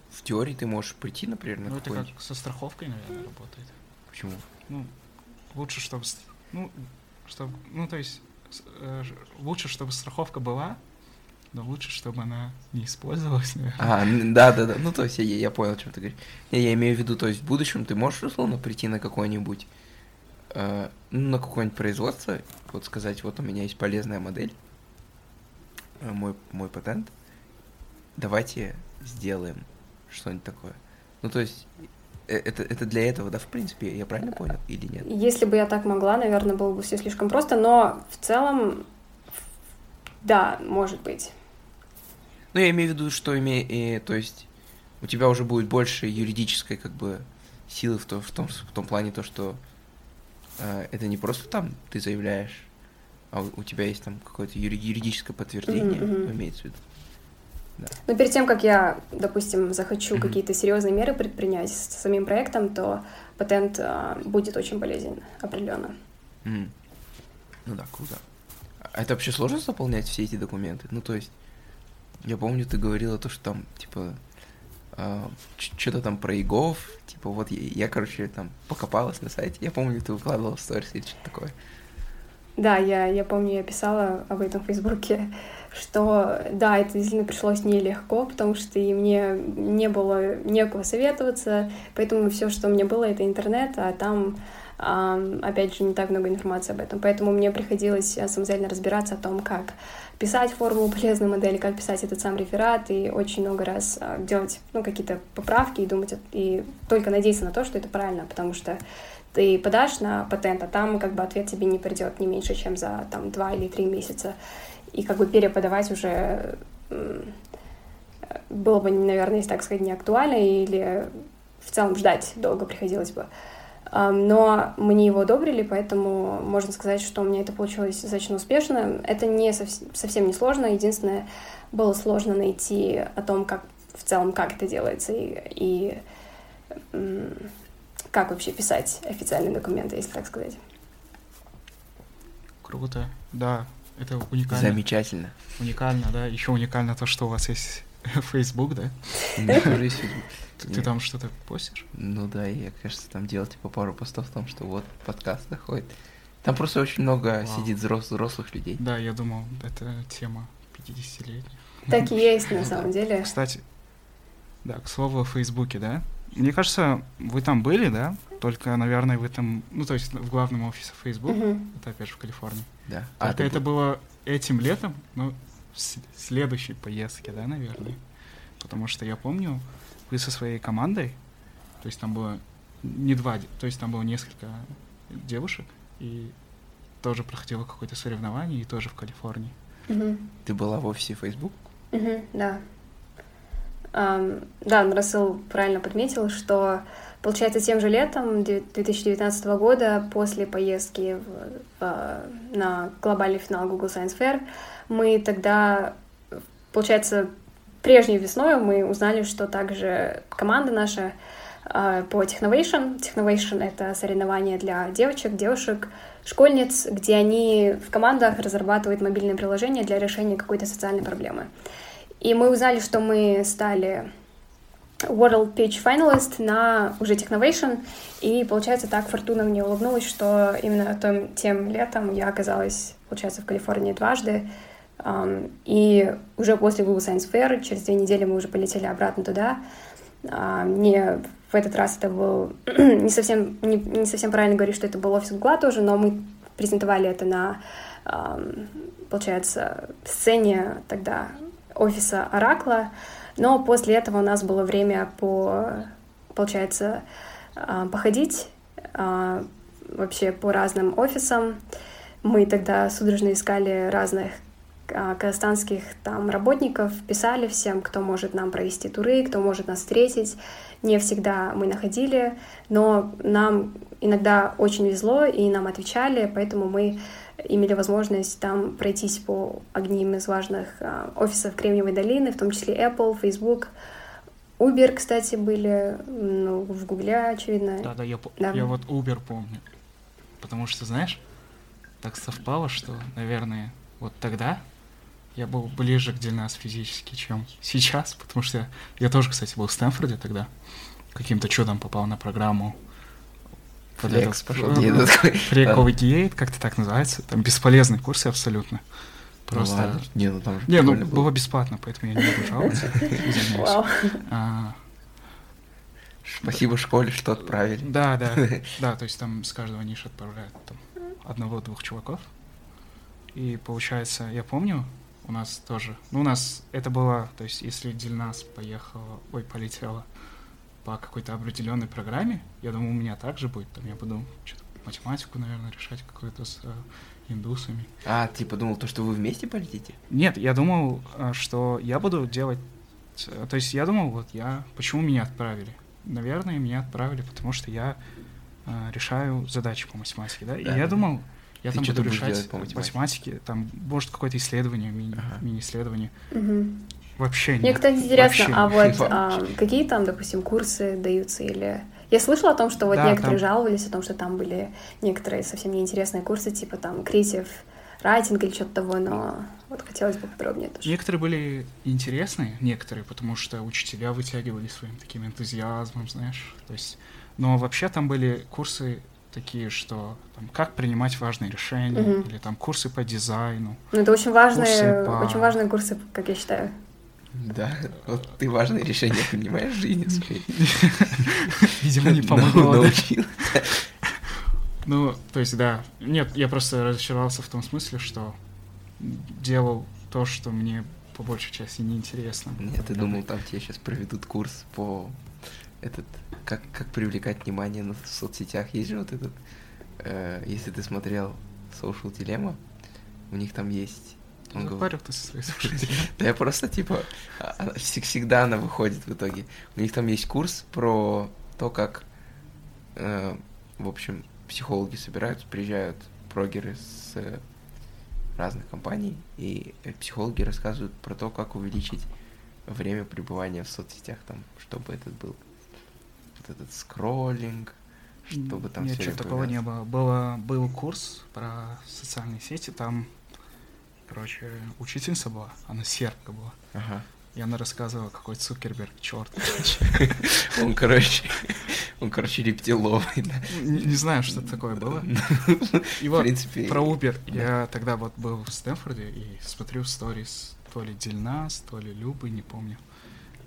[SPEAKER 1] В теории ты можешь прийти, например, на
[SPEAKER 2] Ну, это как со страховкой, наверное, работает.
[SPEAKER 1] Почему?
[SPEAKER 2] Ну, лучше, чтобы... Ну, чтобы... Ну, то есть, э, лучше, чтобы страховка была, но лучше, чтобы она не использовалась, наверное.
[SPEAKER 1] А, да, да, да. Ну, то есть, я, я понял, о чем ты говоришь. Не, я имею в виду, то есть, в будущем ты можешь, условно, прийти на какое-нибудь, э, ну, на какое-нибудь производство, вот сказать, вот у меня есть полезная модель, э, мой, мой патент, давайте сделаем что-нибудь такое. Ну, то есть, Э, это, это для этого, да, в принципе, я правильно понял или нет?
[SPEAKER 3] Если бы я так могла, наверное, было бы все слишком просто, но в целом, да, может быть.
[SPEAKER 1] Ну, я имею в виду, что имею, и, то есть, у тебя уже будет больше юридической как бы силы в, то, в, том, в том плане, то, что э, это не просто там ты заявляешь, а у, у тебя есть там какое-то юри- юридическое подтверждение,
[SPEAKER 3] мгм.
[SPEAKER 1] имеется в виду.
[SPEAKER 3] Но перед тем, как я, допустим, захочу
[SPEAKER 1] Мгм.
[SPEAKER 3] какие-то серьезные меры предпринять с самим проектом, то патент а, будет очень полезен, определенно.
[SPEAKER 1] Мгм. Ну да, круто. А это вообще сложно заполнять все эти документы? Ну, то есть, я помню, ты говорила то, что там, типа, что-то там про ИГОВ, типа, вот я, я, короче, там покопалась на сайте, я помню, ты выкладывала сторис или что-то такое.
[SPEAKER 3] Да, я, я помню, я писала об этом в Фейсбуке, что да, это действительно пришлось нелегко, потому что и мне не было некого советоваться, поэтому все, что у меня было, это интернет, а там, ам, опять же, не так много информации об этом. Поэтому мне приходилось э, самостоятельно разбираться о том, как писать формулу полезной модели, как писать этот сам реферат, и очень много раз а, делать ну, какие-то поправки и думать, и только надеяться на то, что это правильно, потому что ты подашь на патент, а там как бы ответ тебе не придет не меньше, чем за там два или три месяца. И как бы переподавать уже было бы, наверное, если так сказать, не актуально, или в целом ждать долго приходилось бы. Но мне его одобрили, поэтому можно сказать, что у меня это получилось достаточно успешно. Это не совс- совсем не сложно. Единственное, было сложно найти о том, как в целом, как это делается, и, и как вообще писать официальные документы, если так сказать.
[SPEAKER 2] Круто. Да, это уникально.
[SPEAKER 1] Замечательно.
[SPEAKER 2] Уникально, да. Еще уникально то, что у вас есть Facebook, да? Ты, ты там что-то постишь?
[SPEAKER 1] Ну да, я, кажется, там делал типа пару постов о том, что вот подкаст заходит. Там просто очень много
[SPEAKER 2] Вау.
[SPEAKER 1] сидит взрос- взрослых людей.
[SPEAKER 2] Да, я думал, это тема 50-летняя.
[SPEAKER 3] Так и есть на самом деле.
[SPEAKER 2] Кстати, да, к слову о Фейсбуке, да? Мне кажется, вы там были, да? Только, наверное, вы там, ну, то есть в главном офисе Facebook,
[SPEAKER 3] Мгм.
[SPEAKER 2] это опять же в Калифорнии.
[SPEAKER 1] Да.
[SPEAKER 2] Только
[SPEAKER 1] ты
[SPEAKER 2] это
[SPEAKER 1] был-
[SPEAKER 2] было этим летом, ну, в с- следующей поездке, да, наверное? Потому что я помню, вы со своей командой, то есть там было не два, то есть там было несколько девушек, и тоже проходило какое-то соревнование, и тоже в Калифорнии.
[SPEAKER 3] Мгм.
[SPEAKER 1] Ты была в офисе Facebook?
[SPEAKER 3] Мгм, Да. Ам, Да, Расул правильно подметил, что, получается, тем же летом де- 2019 года, после поездки в- в- на глобальный финал Google Science Fair, мы тогда, получается, прежней весной мы узнали, что также команда наша а, по Technovation. Technovation — это соревнование для девочек, девушек, школьниц, где они в командах разрабатывают мобильные приложения для решения какой-то социальной проблемы. И мы узнали, что мы стали World Pitch Finalist на уже Technovation, и, получается, так Фортуна мне улыбнулась, что именно том, тем летом я оказалась, получается, в Калифорнии дважды, и уже после Google Science Fair, через две недели мы уже полетели обратно туда. А, Мне в этот раз это был не совсем, не, не совсем правильно говорить, что это был офис Гугла тоже, но мы презентовали это на, получается, сцене тогда офиса Оракла. Но после этого у нас было время по, получается, а, походить а, вообще по разным офисам. Мы тогда судорожно искали разных казахстанских там работников, писали всем, кто может нам провести туры, кто может нас встретить. Не всегда мы находили, но нам иногда очень везло, и нам отвечали, поэтому мы имели возможность там пройтись по одним из важных а, офисов Кремниевой долины, в том числе Apple, Facebook, Uber, кстати, были, ну, в Гугле, очевидно.
[SPEAKER 2] Да, да, я,
[SPEAKER 3] Да.
[SPEAKER 2] я вот Uber помню. Потому что, знаешь, так совпало, что, наверное, вот тогда я был ближе к Дельнас физически, чем сейчас, потому что я тоже, кстати, был в Стэнфорде тогда. Каким-то чудом попал на программу. вот
[SPEAKER 1] Флекс
[SPEAKER 2] этот,
[SPEAKER 1] пошел. такой,
[SPEAKER 2] Прековый Гейт, как-то так называется. Там бесполезные курсы абсолютно.
[SPEAKER 1] Ну
[SPEAKER 2] Просто...
[SPEAKER 1] ладно. Не, ну там же
[SPEAKER 2] Не, ну было бесплатно, поэтому я не буду жаловаться. А,
[SPEAKER 1] Спасибо школе, что отправили.
[SPEAKER 2] Да, да, да, то есть там с каждого ниша отправляют одного-двух чуваков. И получается, я помню, у нас тоже, ну у нас это было, то есть если Дильнас поехала, ой, полетела по какой-то определенной программе, я думаю, у меня также будет, там я буду что-то математику, наверное, решать какую-то с э, индусами.
[SPEAKER 1] А, ты подумал, то, что вы вместе полетите?
[SPEAKER 2] Нет, я думал, а, что я буду делать э, то есть я думал, вот я, почему меня отправили? Наверное, меня отправили, потому что я э, решаю задачи по математике, да? И
[SPEAKER 1] Да.
[SPEAKER 2] я думал, я
[SPEAKER 1] Ты
[SPEAKER 2] там
[SPEAKER 1] что-то
[SPEAKER 2] буду решать
[SPEAKER 1] делать по математике?
[SPEAKER 2] математике, там, может, какое-то исследование, мини,
[SPEAKER 1] Ага.
[SPEAKER 2] мини-исследование.
[SPEAKER 3] Мгм.
[SPEAKER 2] Вообще нет.
[SPEAKER 3] Мне, кстати, интересно,
[SPEAKER 2] вообще
[SPEAKER 3] а
[SPEAKER 2] нет.
[SPEAKER 3] вот а, какие там, допустим, курсы даются или... Я слышала о том, что вот
[SPEAKER 2] Да,
[SPEAKER 3] некоторые
[SPEAKER 2] там-
[SPEAKER 3] жаловались о том, что там были некоторые совсем неинтересные курсы, типа там креатив райтинг или что-то того, но вот хотелось бы подробнее тоже.
[SPEAKER 2] Некоторые были интересные, некоторые, потому что учителя вытягивали своим таким энтузиазмом, знаешь. То есть, но вообще там были курсы такие, что там, как принимать важные решения,
[SPEAKER 3] Мгм.
[SPEAKER 2] или там курсы по дизайну.
[SPEAKER 3] Ну, это очень важные,
[SPEAKER 2] Курсы по-
[SPEAKER 3] очень важные курсы, как я считаю.
[SPEAKER 1] Да, вот ты важные решения принимаешь в жизни своей.
[SPEAKER 2] Видимо, не помогло. Ну, то есть, да. Нет, я просто разочаровался в том смысле, что делал то, что мне по большей части неинтересно.
[SPEAKER 1] Нет, ты думал, там тебе сейчас проведут курс по этот как, как привлекать внимание на в соцсетях. Есть же вот этот, э, если ты смотрел Social Dilemma, у них там есть. он говорит-
[SPEAKER 2] Запарил ты со своей слушателем.
[SPEAKER 1] Да я просто типа а- вс- всегда она выходит в итоге. У них там есть курс про то, как, э, в общем, психологи собираются, приезжают прогеры с э, разных компаний, и э, психологи рассказывают про то, как увеличить время пребывания в соцсетях, там, чтобы этот был вот этот скроллинг, чтобы там
[SPEAKER 2] Нет, что такого не было. было. Был курс про социальные сети, там, короче, учительница была, она сербка была.
[SPEAKER 1] Ага.
[SPEAKER 2] И она рассказывала, какой Цукерберг, черт.
[SPEAKER 1] Он, короче, он, короче, рептиловый, да.
[SPEAKER 2] Не, не знаю, что такое было. И вот,
[SPEAKER 1] принципе,
[SPEAKER 2] про Uber.
[SPEAKER 1] да.
[SPEAKER 2] Я тогда вот был в Стэнфорде и смотрю сторис то ли Дильнас, то ли Любы, не помню.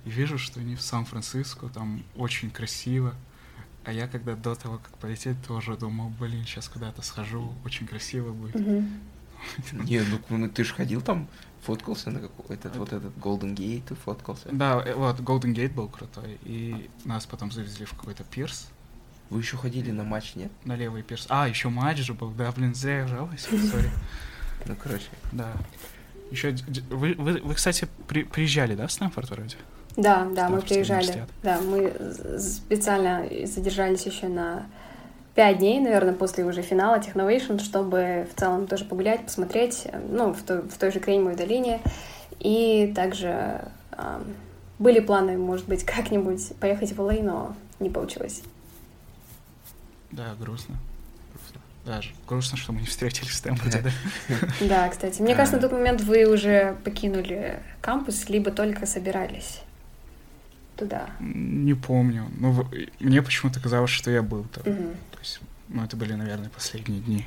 [SPEAKER 2] И вижу, что они в Сан-Франциско, там очень красиво. А я когда до того, как полететь, тоже думал, блин, сейчас куда-то схожу, очень красиво будет.
[SPEAKER 1] Не, ну, ну ты же ходил там, фоткался на какой этот вот этот Golden Gate, ты фоткался.
[SPEAKER 2] Да, э, вот, Golden Gate был крутой, и нас потом завезли в какой-то пирс,
[SPEAKER 1] Вы еще ходили на матч, нет?
[SPEAKER 2] на левый пирс. А, еще матч же был, да, блин, зря я жалуюсь, сори.
[SPEAKER 1] Ну, короче.
[SPEAKER 2] Да. Еще вы, вы, вы, кстати, при- приезжали, да, в Стэнфорд вроде?
[SPEAKER 3] Да, да, мы приезжали. Да, мы специально задержались еще на пять дней, наверное, после уже финала Technovation, чтобы в целом тоже погулять, посмотреть, э, ну, в той, в той же Кремниевой долине. И также ам, были планы, может быть, как-нибудь поехать в LA, но не получилось.
[SPEAKER 2] Да, грустно. Грустно. Даже грустно, что мы не встретились в Стэнфорде, да?
[SPEAKER 3] Да, кстати. Мне кажется, на тот момент вы уже покинули кампус, либо только собирались туда.
[SPEAKER 2] Не помню. Ну, мне почему-то казалось, что я был там.
[SPEAKER 3] Мгм.
[SPEAKER 2] То есть, ну, это были, наверное, последние дни,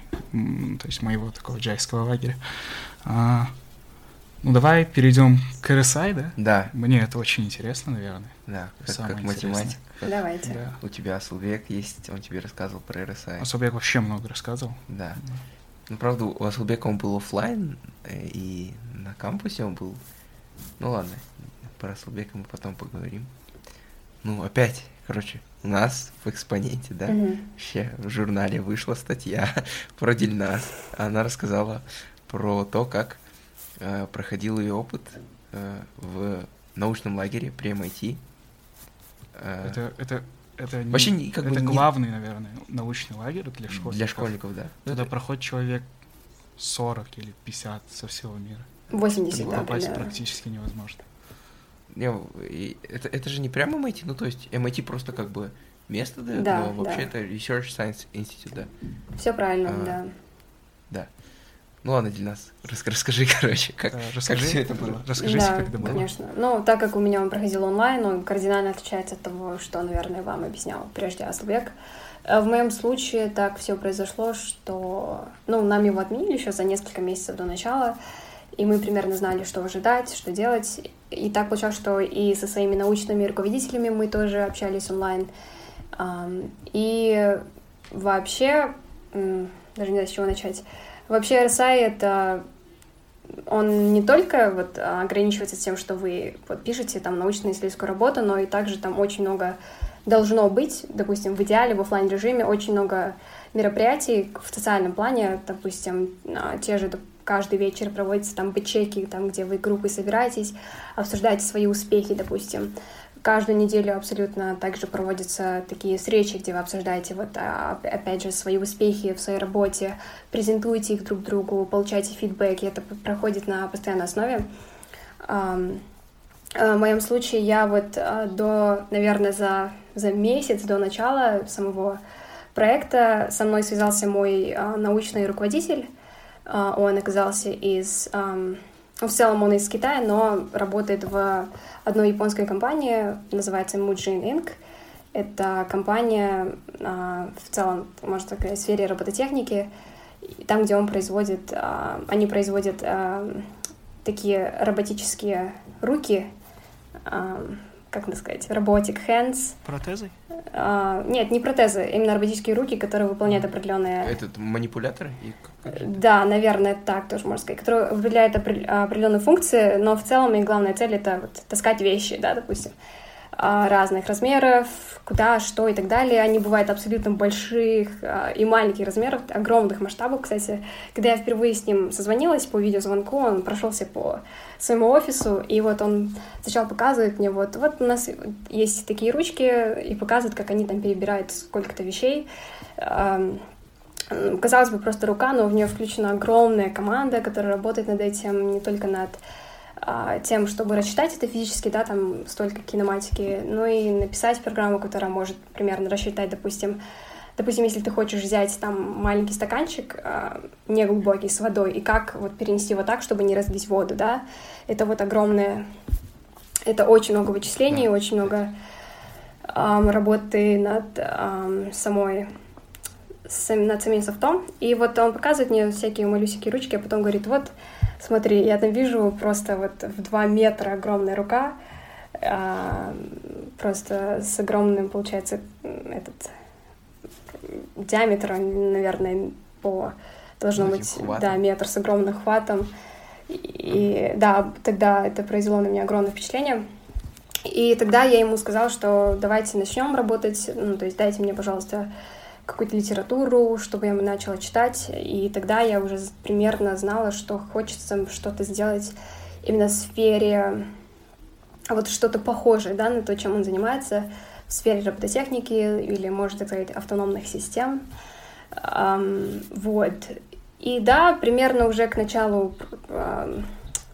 [SPEAKER 2] то есть моего такого джайского лагеря. А, ну, давай перейдем к RSI, да?
[SPEAKER 1] Да,
[SPEAKER 2] Мне это очень интересно, наверное.
[SPEAKER 1] да, как,
[SPEAKER 2] Самое
[SPEAKER 1] как
[SPEAKER 2] интересное.
[SPEAKER 1] математик. как
[SPEAKER 3] Давайте.
[SPEAKER 2] Да.
[SPEAKER 1] У тебя Асулбек есть, он тебе рассказывал про RSI.
[SPEAKER 2] Особо я вообще много рассказывал.
[SPEAKER 1] Да. Ну, правда, у Асулбека он был оффлайн, э, и на кампусе он был... Ну, ладно, про Асулбека мы потом поговорим. Ну, опять, короче, у нас в экспоненте, да,
[SPEAKER 3] Мгм.
[SPEAKER 1] вообще в журнале вышла статья про Дильназ. Она рассказала про то, как э, проходил ее опыт э, в научном лагере при MIT. Э,
[SPEAKER 2] Это, это, это, не-
[SPEAKER 1] Вообще не- как бы
[SPEAKER 2] это
[SPEAKER 1] не-
[SPEAKER 2] главный, наверное, научный лагерь для школьников.
[SPEAKER 1] для школьников, да. Ну,
[SPEAKER 2] Туда
[SPEAKER 1] это-
[SPEAKER 2] проходит человек 40 или 50 со всего мира.
[SPEAKER 3] 80, да,
[SPEAKER 2] Попасть
[SPEAKER 3] примерно.
[SPEAKER 2] практически невозможно.
[SPEAKER 1] Это, это же не прямо MIT, ну то есть MIT просто как бы место дает,
[SPEAKER 3] Да,
[SPEAKER 1] но вообще
[SPEAKER 3] да.
[SPEAKER 1] это Research Science Institute, да.
[SPEAKER 3] Все правильно,
[SPEAKER 1] А,
[SPEAKER 3] да.
[SPEAKER 1] Ну ладно, Дильназ, рас- расскажи, короче, как,
[SPEAKER 2] Да,
[SPEAKER 1] как
[SPEAKER 2] расскажи,
[SPEAKER 1] все это было.
[SPEAKER 2] расскажите,
[SPEAKER 3] да,
[SPEAKER 2] как это было.
[SPEAKER 3] конечно. Ну, так как у меня он проходил онлайн, он кардинально отличается от того, что, наверное, вам объяснял прежде Аслбек. Э, В моем случае так все произошло, что, ну, нам его отменили еще за несколько месяцев до начала, и мы примерно знали, что ожидать, что делать. И так получалось, что и со своими научными руководителями мы тоже общались онлайн. И вообще, даже не знаю, с чего начать. Вообще RSI — это он не только вот ограничивается тем, что вы вот пишете там научно-исследовательскую работу, но и также там очень много должно быть, допустим, в идеале в офлайн режиме очень много мероприятий в социальном плане, допустим, а, те же каждый вечер проводятся там бэчеки, там, где вы группой собираетесь, обсуждаете свои успехи, допустим. Каждую неделю абсолютно также проводятся такие встречи, где вы обсуждаете, вот, а, опять же, свои успехи в своей работе, презентуете их друг другу, получаете фидбэк, и это проходит на постоянной основе. В моем случае я вот а, до, наверное, за, за месяц до начала самого проекта со мной связался мой а, научный руководитель. Он оказался из в целом он из Китая, но работает в одной японской компании, называется Mujin Inc. Это компания а, в целом, можно сказать, в сфере робототехники, там, где он производит, а, они производят а, такие роботические руки, как это сказать, robotic hands.
[SPEAKER 2] Протезы?
[SPEAKER 3] А, нет, не протезы, именно роботические руки, которые выполняют определенные...
[SPEAKER 1] Этот манипуляторы?
[SPEAKER 3] Да, наверное, так тоже можно сказать, которые выполняют определенные функции, но в целом их главная цель — это вот, таскать вещи, да, допустим. Разных размеров, куда, что и так далее. Они бывают абсолютно больших а, и маленьких размеров, огромных масштабов. Кстати, когда я впервые с ним созвонилась по видеозвонку, он прошелся по своему офису, и вот он сначала показывает мне, вот, вот у нас есть такие ручки, и показывает, как они там перебирают сколько-то вещей. Казалось бы, просто рука, но в нее включена огромная команда, которая работает над этим, не только над а, тем, чтобы рассчитать это физически, да, там столько кинематики, ну и написать программу, которая может примерно рассчитать, допустим, допустим, если ты хочешь взять там маленький стаканчик, э, неглубокий, с водой, и как вот перенести его так, чтобы не разлить воду, да, это вот огромное, это очень много вычислений, да. очень много э, работы над э, самой над самим софтом, и вот он показывает мне всякие малюсики ручки, а потом говорит, вот, Смотри, я там вижу просто вот в два метра огромная рука, а, просто с огромным, получается, этот диаметр, наверное, по должно быть, хватом. да, метр с огромным хватом. И да, тогда это произвело на меня огромное впечатление. И тогда я ему сказала, что давайте начнем работать, ну, то есть дайте мне, пожалуйста, какую-то литературу, чтобы я начала читать, и тогда я уже примерно знала, что хочется что-то сделать именно в сфере, вот что-то похожее, да, на то, чем он занимается, в сфере робототехники или, можно так сказать, автономных систем. Um, вот. И да, примерно уже к началу uh,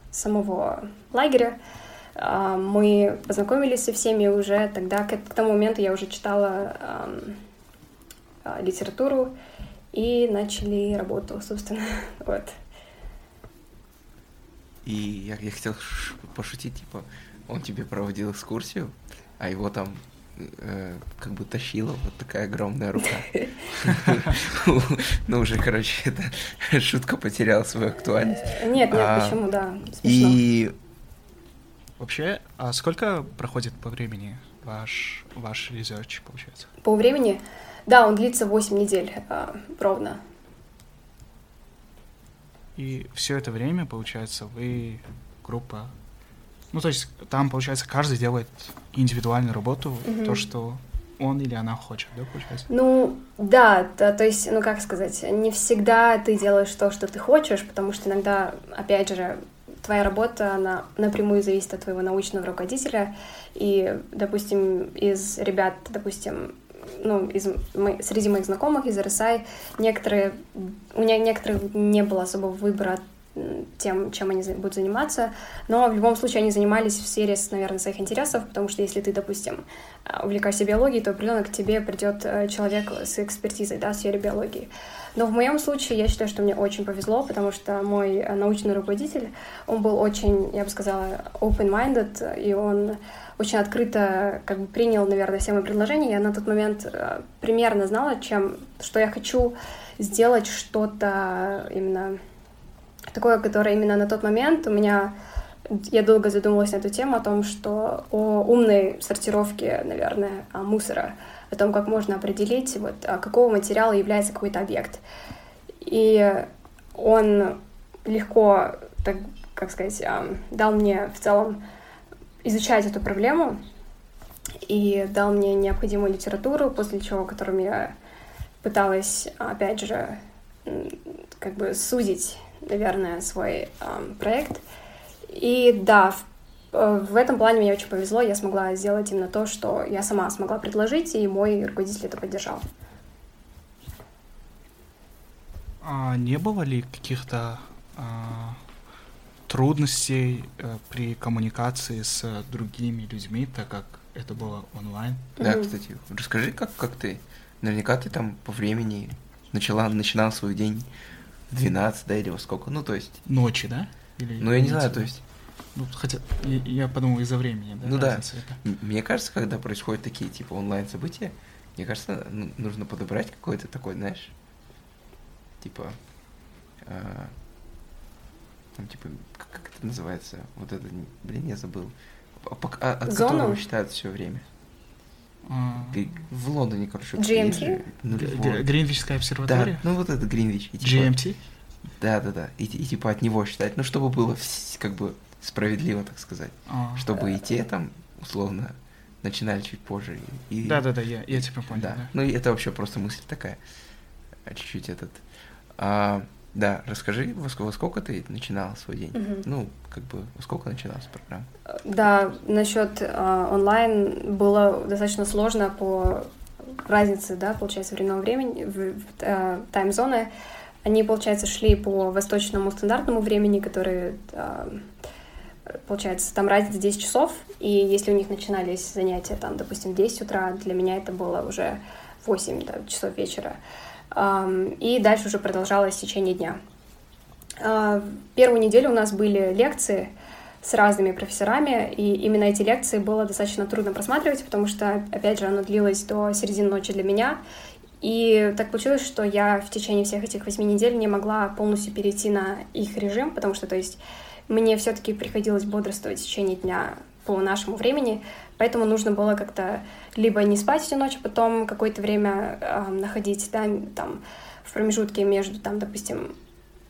[SPEAKER 3] самого лагеря uh, мы познакомились со всеми уже тогда, к, к тому моменту я уже читала um, литературу и начали работу, собственно, вот.
[SPEAKER 1] И я, я хотел пошутить, типа, он тебе проводил экскурсию, а его там э, как бы тащила вот такая огромная рука. Ну, уже, короче, эта шутка потеряла свою актуальность.
[SPEAKER 3] Нет, нет, а, почему, да,
[SPEAKER 1] И
[SPEAKER 2] Вообще, а сколько проходит по времени ваш, ваш research, получается?
[SPEAKER 3] По времени? Да, он длится 8 недель а, ровно.
[SPEAKER 2] И все это время, получается, вы группа. Ну, то есть там, получается, каждый делает индивидуальную работу, угу. то, что он или она хочет, да, получается?
[SPEAKER 3] Ну, да, то, то есть, ну, как сказать, не всегда ты делаешь то, что ты хочешь, потому что иногда, опять же, твоя работа, она напрямую зависит от твоего научного руководителя, и, допустим, из ребят, допустим, ну, из, мы, среди моих знакомых из РСАИ некоторые, у меня некоторых не было особого выбора тем, чем они будут заниматься, но в любом случае они занимались в сфере, наверное, своих интересов, потому что если ты, допустим, а, увлекаешься биологией, то определенно к тебе придет э, человек с экспертизой да, в сфере биологии. Но в моем случае я считаю, что мне очень повезло, потому что мой э, научный руководитель, он был очень, я бы сказала, open-minded, и он очень открыто как бы принял, наверное, все мои предложения. Я на тот момент э, примерно знала, чем, что я хочу сделать что-то именно такое, которое именно на тот момент у меня я долго задумывалась на эту тему о том, что о умной сортировке, наверное, мусора, о том, как можно определить, вот, а какого материала является какой-то объект. И он легко, так, как сказать, дал мне в целом изучать эту проблему. и дал мне необходимую литературу, после чего, которым я пыталась, опять же, как бы сузить, наверное, свой э, проект. И да, в, э, в этом плане мне очень повезло, я смогла сделать именно то, что я сама смогла предложить, и мой руководитель это поддержал.
[SPEAKER 2] А не было ли каких-то а, трудностей а, при коммуникации с другими людьми, так как это было онлайн?
[SPEAKER 1] Да, mm-hmm. кстати, расскажи, как, как ты, наверняка ты там по времени начала, начинал свой день в 12, да, или во сколько, ну, то есть...
[SPEAKER 2] Ночи, да?
[SPEAKER 1] Или ну, я не знаю, то есть...
[SPEAKER 2] Ну, хотя, я, я подумал, из-за времени, да?
[SPEAKER 1] Ну да, это? мне кажется, когда происходят такие, типа, онлайн-события, мне кажется, нужно подобрать какой-то такой, знаешь, типа, а, там, типа, как, как это называется? Вот это, блин, я забыл. А, от Зону? которого считают все время. А... В Лондоне, короче.
[SPEAKER 3] GMT?
[SPEAKER 2] Ну, Гринвичская обсерватория?
[SPEAKER 1] Да, ну вот это Гринвич.
[SPEAKER 2] И, типа, GMT?
[SPEAKER 1] Да, да, да. И, и типа от него считать, ну чтобы было как бы справедливо, так сказать. А. Чтобы и те там, условно, начинали чуть позже. И...
[SPEAKER 2] Да, да, да, я, я тебя понял.
[SPEAKER 1] Да. да. Ну и это вообще просто мысль такая. Чуть-чуть этот. А, да, расскажи, во, во сколько ты начинала свой день? Угу. Ну, как бы, во сколько начиналась программа?
[SPEAKER 3] Да, насчет э, онлайн было достаточно сложно по разнице, да, получается, временного времени, в, э, тайм-зоны. Они, получается, шли по восточному стандартному времени, который, э, получается, там разница 10 часов, и если у них начинались занятия, там, допустим, в 10 утра, для меня это было уже 8 да, часов вечера. И дальше уже продолжалось в течение дня. А, первую неделю у нас были лекции с разными профессорами, и именно эти лекции было достаточно трудно просматривать, потому что, опять же, оно длилось до середины ночи для меня, и так получилось, что я в течение всех этих восьми недель не могла полностью перейти на их режим, потому что, то есть, мне все-таки приходилось бодрствовать в течение дня по нашему времени, поэтому нужно было как-то либо не спать всю ночь, а потом какое-то время э, находить, да, там, в промежутке между, там, допустим,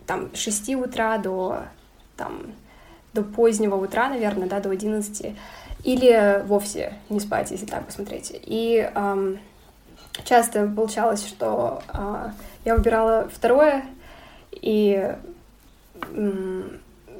[SPEAKER 3] там, 6 утра до, там, до позднего утра, наверное, да, до 11, или вовсе не спать, если так посмотреть. И эм, часто получалось, что э, я выбирала второе, и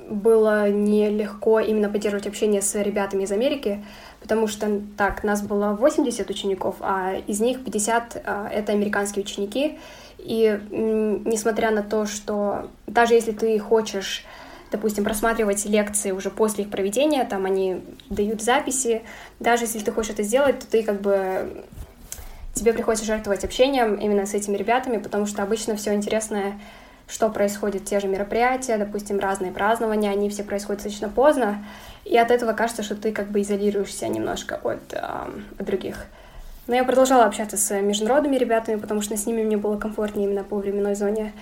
[SPEAKER 3] было нелегко именно поддерживать общение с ребятами из Америки, потому что так, нас было 80 учеников, а из них 50 а, — это американские ученики, и несмотря на то, что даже если ты хочешь допустим, просматривать лекции уже после их проведения, там они дают записи, даже если ты хочешь это сделать, то ты как бы тебе приходится жертвовать общением именно с этими ребятами, потому что обычно все интересное что происходит, те же мероприятия, допустим, разные празднования, они все происходят достаточно поздно, и от этого кажется, что ты как бы изолируешься немножко от, э, от других. Но я продолжала общаться с международными ребятами, потому что с ними мне было комфортнее именно по временной зоне.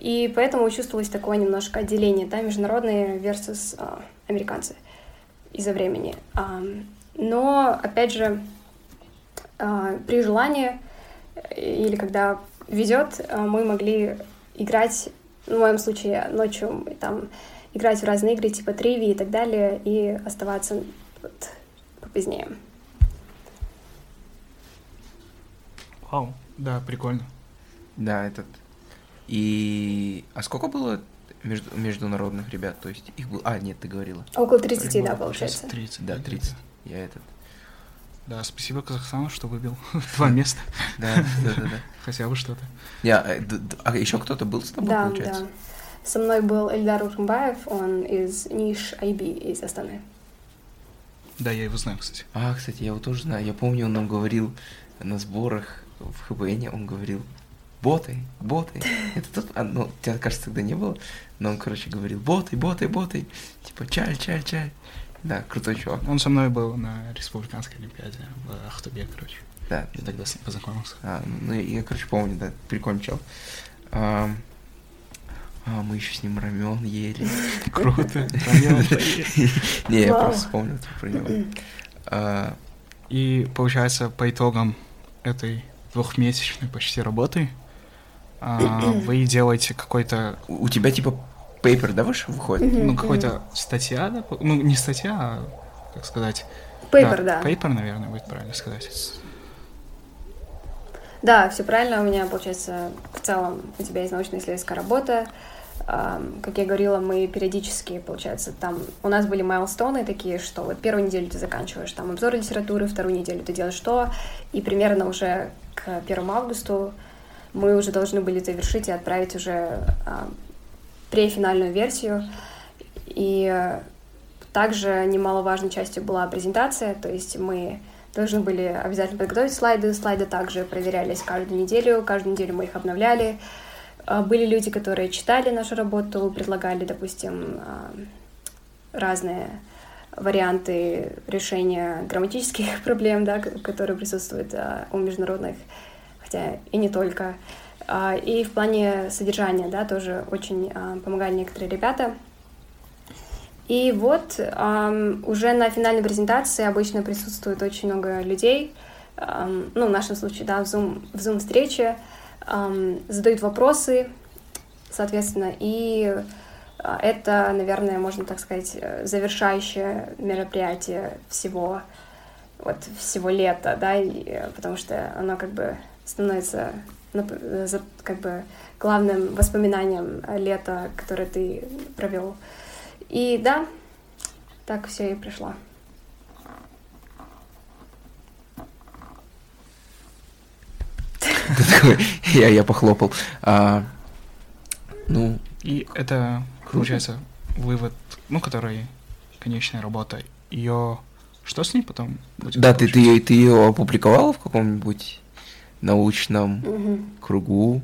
[SPEAKER 3] И поэтому чувствовалось такое немножко отделение, да, международные versus э, американцы из-за времени. Но, опять же, э, при желании или когда везет, мы могли играть, в моем случае ночью, там, играть в разные игры типа триви и так далее, и оставаться вот, попозднее.
[SPEAKER 2] Вау, да, прикольно.
[SPEAKER 1] Да, этот. И... А сколько было между... международных ребят? То есть их было... А, нет, ты говорила.
[SPEAKER 3] Около 30, да, получается.
[SPEAKER 2] 30.
[SPEAKER 1] Да, 30. Я этот.
[SPEAKER 2] Да, спасибо Казахстану, что выбил два места.
[SPEAKER 1] Да, да, да, да.
[SPEAKER 2] Хотя бы что-то.
[SPEAKER 1] Я, э, а еще кто-то был с тобой,
[SPEAKER 3] да,
[SPEAKER 1] получается?
[SPEAKER 3] Да, Со мной был Эльдар Урмбаев, он из Ниш Айби, из Астаны.
[SPEAKER 2] Да, я его знаю, кстати.
[SPEAKER 1] А, кстати, я его тоже знаю. Я помню, он нам говорил на сборах в ХБН, он говорил, боты, боты. Это тот, а, ну, тебя, кажется, тогда не было, но он, короче, говорил, боты, боты, боты. Типа, чаль, чаль, чаль. Да, крутой чувак.
[SPEAKER 2] Он со мной был на республиканской олимпиаде в Ахтубе, короче.
[SPEAKER 1] Да.
[SPEAKER 2] Я тогда с ним познакомился.
[SPEAKER 1] А, ну, я, короче, помню, да, прикольный чел. А, а мы еще с ним рамен ели.
[SPEAKER 2] Круто.
[SPEAKER 1] Не, я просто вспомнил про него.
[SPEAKER 2] А, И, получается, по итогам этой двухмесячной почти работы а, вы делаете какой-то...
[SPEAKER 1] У тебя, типа, пейпер, да, выше выходит?
[SPEAKER 2] Ну, какой-то статья, да? Ну, не статья, а, как сказать,
[SPEAKER 3] Paper, да.
[SPEAKER 2] Paper, наверное, будет правильно сказать.
[SPEAKER 3] Да, все правильно. У меня, получается, в целом у тебя есть научно-исследовательская работа. Как я говорила, мы периодически, получается, там у нас были майлстоны такие, что вот первую неделю ты заканчиваешь там обзор литературы, вторую неделю ты делаешь что, и примерно уже к 1 августу мы уже должны были завершить и отправить уже префинальную версию. И также немаловажной частью была презентация, то есть мы должны были обязательно подготовить слайды. Слайды также проверялись каждую неделю, каждую неделю мы их обновляли. А, были люди, которые читали нашу работу, предлагали, допустим, а, разные варианты решения грамматических проблем, да, которые присутствуют а, у международных, хотя и не только. И в плане содержания, да, тоже очень помогали некоторые ребята. И вот уже на финальной презентации обычно присутствует очень много людей, ну, в нашем случае, да, в Zoom, в Zoom эм, задают вопросы, соответственно, и э, это, наверное, можно так сказать, завершающее мероприятие всего, вот, всего лета, да, и, э, потому что оно как бы становится как бы главным воспоминанием лета, которое ты провел и да, так все и пришло.
[SPEAKER 1] Я, я похлопал. А, ну.
[SPEAKER 2] И это, получается, вывод, ну, который конечная работа. Ее что с ней потом
[SPEAKER 1] будет? Да, ты, ты, ты ее опубликовала в каком-нибудь научном угу. кругу?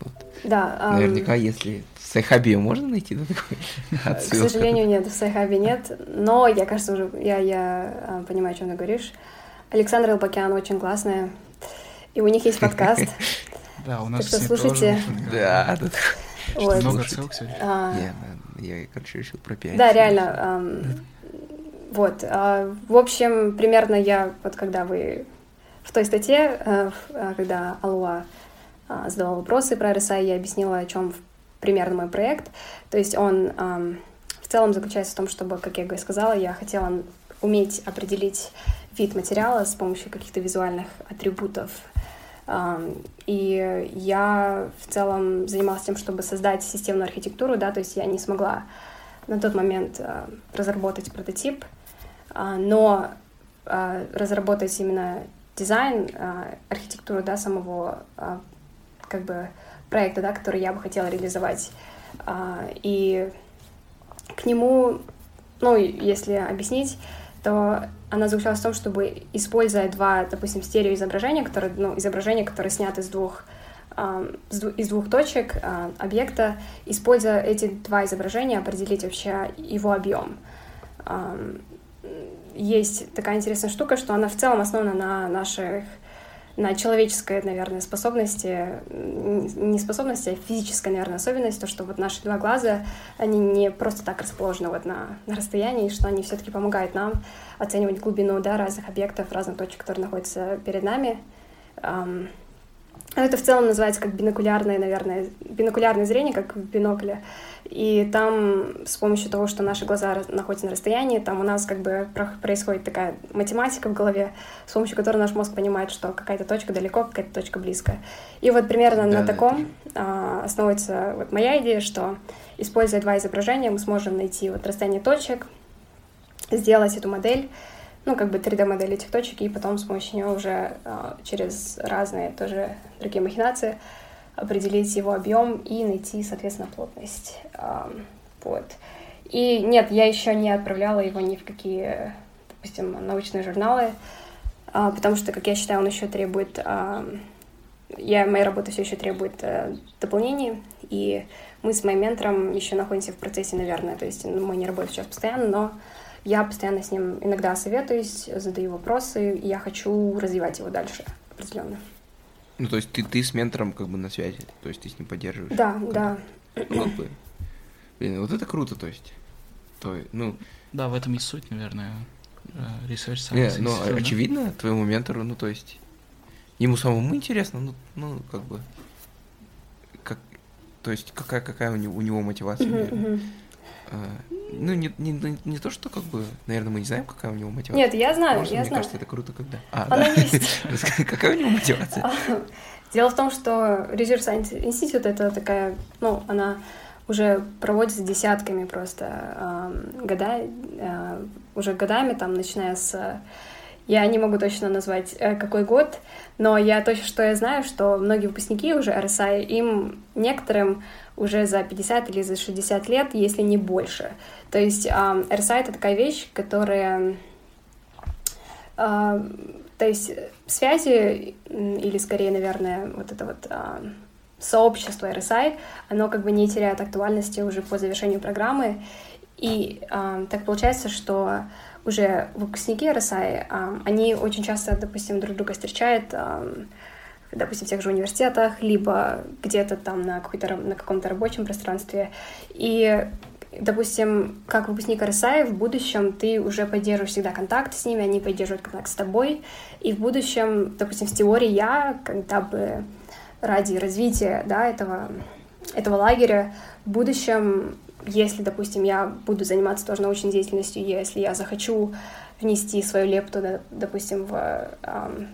[SPEAKER 1] Вот.
[SPEAKER 3] Да.
[SPEAKER 1] Наверняка, um... если в Sci-Hub е можно найти да, такой
[SPEAKER 3] отсылка? К сожалению, нет, в Sci-Hub е нет, но я, кажется, уже, я, я а, понимаю, о чем ты говоришь. Александр Элбакян очень классная, и у них есть подкаст.
[SPEAKER 2] Да, у нас
[SPEAKER 3] так что слушайте.
[SPEAKER 1] Да, да.
[SPEAKER 2] Много отсылок сегодня.
[SPEAKER 1] А. Я, короче, решил про пять.
[SPEAKER 3] Да, реально. Вот. А, в общем, примерно я, вот когда вы в той статье, э, когда Алуа задавал вопросы про RSI, я объяснила, о чем примерно мой проект. То есть он в целом заключается в том, чтобы, как я сказала, я хотела уметь определить вид материала с помощью каких-то визуальных атрибутов. И я в целом занималась тем, чтобы создать системную архитектуру, да, то есть я не смогла на тот момент uh, разработать прототип, uh, но uh, разработать именно дизайн, архитектуру, да, самого как бы проекта, да, который я бы хотела реализовать. А, и к нему, ну, если объяснить, то она заключалась в том, чтобы, используя два, допустим, стереоизображения, которые, ну, изображения, которые сняты из двух из двух точек а, объекта, используя эти два изображения, определить вообще его объем. Есть такая интересная штука, что она в целом основана на наших на человеческой, наверное, способности, не способности, а физической, наверное, особенность, то, что вот наши два глаза, они не просто так расположены вот на, на расстоянии, что они все-таки помогают нам оценивать глубину, да, разных объектов, разных точек, которые находятся перед нами. Это в целом называется как бинокулярное, наверное, бинокулярное зрение, как в бинокле. И там с помощью того, что наши глаза находятся на расстоянии, там у нас как бы происходит такая математика в голове, с помощью которой наш мозг понимает, что какая-то точка далеко, какая-то точка близко. И вот примерно да, на таком а, основывается вот моя идея, что используя два изображения, мы сможем найти вот расстояние точек, сделать эту модель, ну, как бы 3D-модель этих точек, и потом с помощью нее уже э, через разные тоже другие махинации определить его объем и найти, соответственно, плотность. Вот. И нет, я еще не отправляла его ни в какие, допустим, научные журналы, э, потому что, как я считаю, он еще требует... Я, моя работа все еще требует э, дополнений, и мы с моим ментором еще находимся в процессе, наверное, то есть мы не работаем сейчас постоянно, но я постоянно с ним иногда советуюсь, задаю вопросы, и я хочу развивать его дальше определенно.
[SPEAKER 1] Ну, то есть ты, ты с ментором как бы на связи, то есть ты с ним поддерживаешь?
[SPEAKER 3] Да, да.
[SPEAKER 1] Ну, как бы, блин, вот это круто, то есть. То, ну...
[SPEAKER 2] Да, в этом и суть, наверное, research
[SPEAKER 1] science. Не, ну, да? очевидно, твоему ментору, ну, то есть, ему самому интересно, ну, ну как бы, как, то есть, какая, какая у него, у него мотивация, uh-huh, uh-huh. Ну, не, не, не, не то, что как бы, наверное, мы не знаем, какая у него мотивация.
[SPEAKER 3] Нет, я знаю,
[SPEAKER 1] что,
[SPEAKER 3] я
[SPEAKER 1] мне
[SPEAKER 3] знаю.
[SPEAKER 1] кажется, это круто, когда... А,
[SPEAKER 3] Она
[SPEAKER 1] да.
[SPEAKER 3] есть.
[SPEAKER 1] Какая у него мотивация?
[SPEAKER 3] Дело в том, что Research Science Institute это такая, ну, она уже проводится десятками просто эм, года, э, уже годами, там, начиная с... Я не могу точно назвать, э, какой год, но я точно, что я знаю, что многие выпускники уже RSI, им некоторым уже за 50 или за 60 лет, если не больше. То есть эм, RSI — это такая вещь, которая... э, то есть связи, или скорее, наверное, вот это вот а, сообщество RSI, оно как бы не теряет актуальности уже по завершению программы. И а, так получается, что уже выпускники RSI, а, они очень часто, допустим, друг друга встречают, а, допустим, в тех же университетах, либо где-то там на, какой-то, на каком-то рабочем пространстве. И допустим, как выпускник RSI, в будущем ты уже поддерживаешь всегда контакт с ними, они поддерживают контакт с тобой, и в будущем, допустим, в теории я, когда бы ради развития, да, этого, этого лагеря, в будущем, если, допустим, я буду заниматься тоже научной деятельностью, если я захочу внести свою лепту, допустим, в,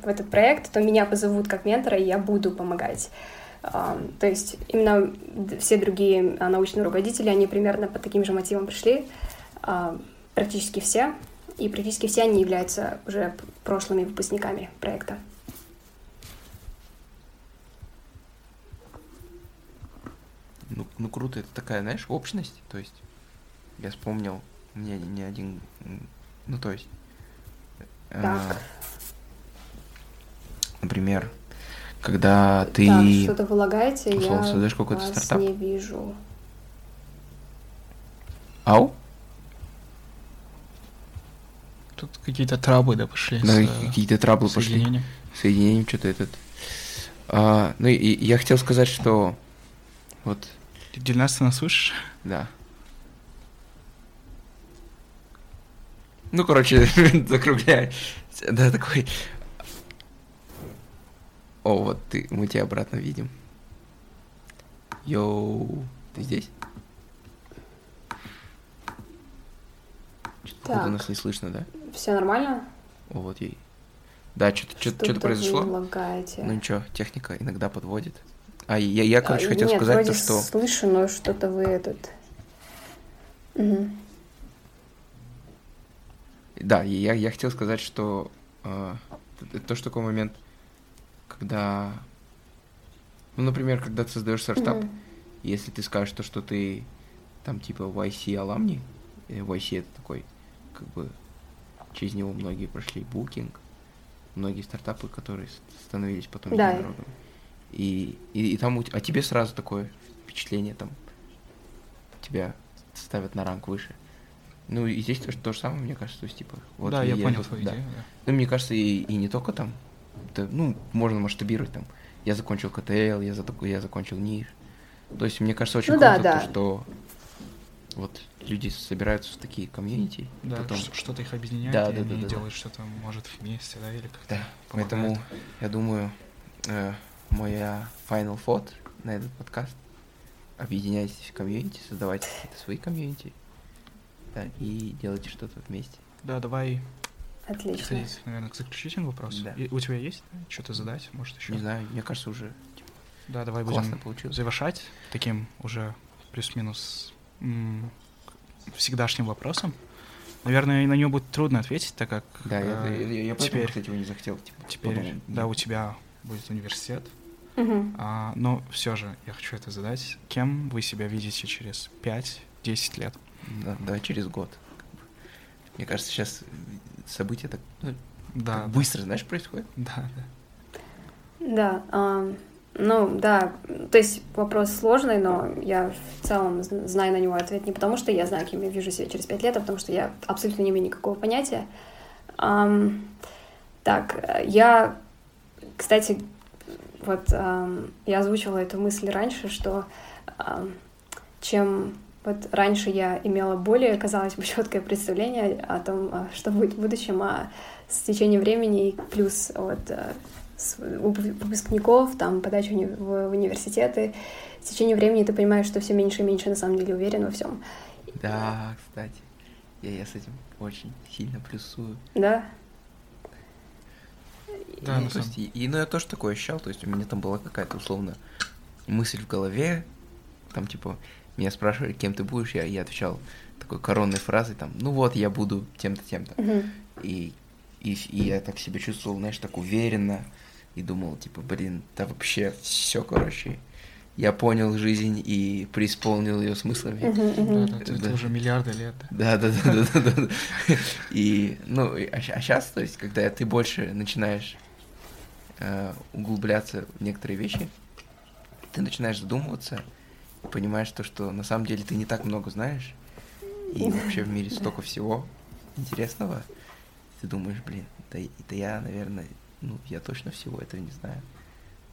[SPEAKER 3] в этот проект, то меня позовут как ментора, и я буду помогать. То есть именно все другие а, научные руководители, они примерно по таким же мотивам пришли, практически все, и практически все они являются уже прошлыми выпускниками проекта.
[SPEAKER 1] Ну, ну круто, это такая, знаешь, общность. То есть, я вспомнил, мне не один, ну то есть, э,
[SPEAKER 3] Так.
[SPEAKER 1] например, когда ты...
[SPEAKER 3] Так, что-то вы лагаете,
[SPEAKER 1] условно
[SPEAKER 3] я
[SPEAKER 1] создаешь какой-то
[SPEAKER 3] вас
[SPEAKER 1] стартап?
[SPEAKER 3] не вижу.
[SPEAKER 1] Ау?
[SPEAKER 2] Тут какие-то трабы, да, пошли.
[SPEAKER 1] Да,
[SPEAKER 2] с, э,
[SPEAKER 1] какие-то траблы пошли.
[SPEAKER 2] соединением.
[SPEAKER 1] Соединением что-то этот. А, ну и, и я хотел сказать, что вот,
[SPEAKER 2] Ты Дильнас, ты нас слышишь?
[SPEAKER 1] да. Ну, короче, закругляй. Да, такой. О, вот ты, мы тебя обратно видим. Йоу, ты здесь? Что-то нас не слышно, да?
[SPEAKER 3] Все нормально?
[SPEAKER 1] О, вот ей. Да, что-то что-то
[SPEAKER 3] Что-то
[SPEAKER 1] произошло.
[SPEAKER 3] Лагаете.
[SPEAKER 1] Ну ничего, техника иногда подводит. А я, я короче,
[SPEAKER 3] А,
[SPEAKER 1] хотел
[SPEAKER 3] нет,
[SPEAKER 1] сказать то, что...
[SPEAKER 3] слышу, но что-то вы этот... Мгм.
[SPEAKER 1] Да, и я, я хотел сказать, что э, это тоже такой момент, когда... Ну, например, когда ты создаешь стартап,
[SPEAKER 3] Мгм.
[SPEAKER 1] если ты скажешь то, что ты там типа YC аламни, YC это такой, как бы, через него многие прошли букинг, многие стартапы, которые становились потом
[SPEAKER 3] Да.
[SPEAKER 1] единорогами. И, и, и там, у т- а тебе сразу такое впечатление, там, тебя ставят на ранг выше. Ну, и здесь то, то же самое, мне кажется, то есть, типа, вот
[SPEAKER 2] да, я
[SPEAKER 1] я-
[SPEAKER 2] понял твою
[SPEAKER 1] да.
[SPEAKER 2] идею. да.
[SPEAKER 1] Ну, мне кажется, и, и не только там, да, ну, можно масштабировать там. Я закончил КТЛ, я, за такой, я закончил НИШ. То есть, мне кажется, очень
[SPEAKER 3] Ну да,
[SPEAKER 1] круто, то,
[SPEAKER 3] да.
[SPEAKER 1] что вот люди собираются в такие комьюнити,
[SPEAKER 2] Да,
[SPEAKER 1] потом...
[SPEAKER 2] что-то их объединяет,
[SPEAKER 1] Да,
[SPEAKER 2] и
[SPEAKER 1] да, да,
[SPEAKER 2] они
[SPEAKER 1] да, да.
[SPEAKER 2] делают что-то, может, вместе, да, или как-то
[SPEAKER 1] Да, поэтому я думаю, э, моя final thought на этот подкаст объединяйтесь в комьюнити, создавайте какие-то свои комьюнити, да, и делайте что-то вместе.
[SPEAKER 2] Да, давай
[SPEAKER 3] Отлично.
[SPEAKER 2] переходить, наверное, к заключительному вопросу.
[SPEAKER 1] Да.
[SPEAKER 2] И у тебя есть что-то задать, может, еще?
[SPEAKER 1] Не знаю, мне кажется, уже
[SPEAKER 2] Да, давай
[SPEAKER 1] классно
[SPEAKER 2] будем
[SPEAKER 1] получилось.
[SPEAKER 2] завершать таким уже плюс-минус м, всегдашним вопросом. Наверное, на него будет трудно ответить, так как
[SPEAKER 1] Да, я,
[SPEAKER 2] э,
[SPEAKER 1] я, я поэтому,
[SPEAKER 2] теперь,
[SPEAKER 1] кстати, его не захотел, типа,
[SPEAKER 2] теперь
[SPEAKER 1] подумал,
[SPEAKER 2] да, у тебя будет университет,
[SPEAKER 3] Мгм.
[SPEAKER 2] а, но все же я хочу это задать. Кем вы себя видите через 5-10 лет?
[SPEAKER 1] Да, давай через год. Мне кажется, сейчас события так ну,
[SPEAKER 2] Да,
[SPEAKER 1] так быстро, знаешь, происходят.
[SPEAKER 2] Да, да.
[SPEAKER 3] Да, ам, ну да, то есть вопрос сложный, но я в целом знаю на него ответ не потому, что я знаю, кем я вижу себя через пять лет, а потому что я абсолютно не имею никакого понятия. Ам, так, я, кстати, вот ам, я озвучивала эту мысль раньше, что ам, чем вот раньше я имела более, казалось бы, четкое представление о том, а, что будет в будущем, а с течением времени плюс вот э, с- у выпускников, там, подача уни- в университеты, с течением времени ты понимаешь, что все меньше и меньше на самом деле уверен во всем.
[SPEAKER 1] Да, кстати. Я, я с этим очень сильно плюсую.
[SPEAKER 3] Да?
[SPEAKER 2] Да,
[SPEAKER 1] ну,
[SPEAKER 2] на
[SPEAKER 1] то есть, и, и, ну, я тоже такое ощущал, то есть у меня там была какая-то условно мысль в голове, там типа меня спрашивали, кем ты будешь, я, я отвечал такой коронной фразой, там, ну вот, я буду тем-то, тем-то.
[SPEAKER 3] Мгм.
[SPEAKER 1] И, и, и я так себя чувствовал, знаешь, так уверенно, и думал, типа, блин, да вообще все, короче, я понял жизнь и преисполнил ее смыслами.
[SPEAKER 2] Да, да, это
[SPEAKER 1] Да.
[SPEAKER 2] уже миллиарды лет. да.
[SPEAKER 1] Да, да, да, да. И, ну, а, сейчас, то есть, когда ты больше начинаешь э, углубляться в некоторые вещи, ты начинаешь задумываться понимаешь то, что на самом деле ты не так много знаешь, и вообще в мире столько всего интересного. Ты думаешь, блин, да, да я, наверное, ну, я точно всего этого не знаю.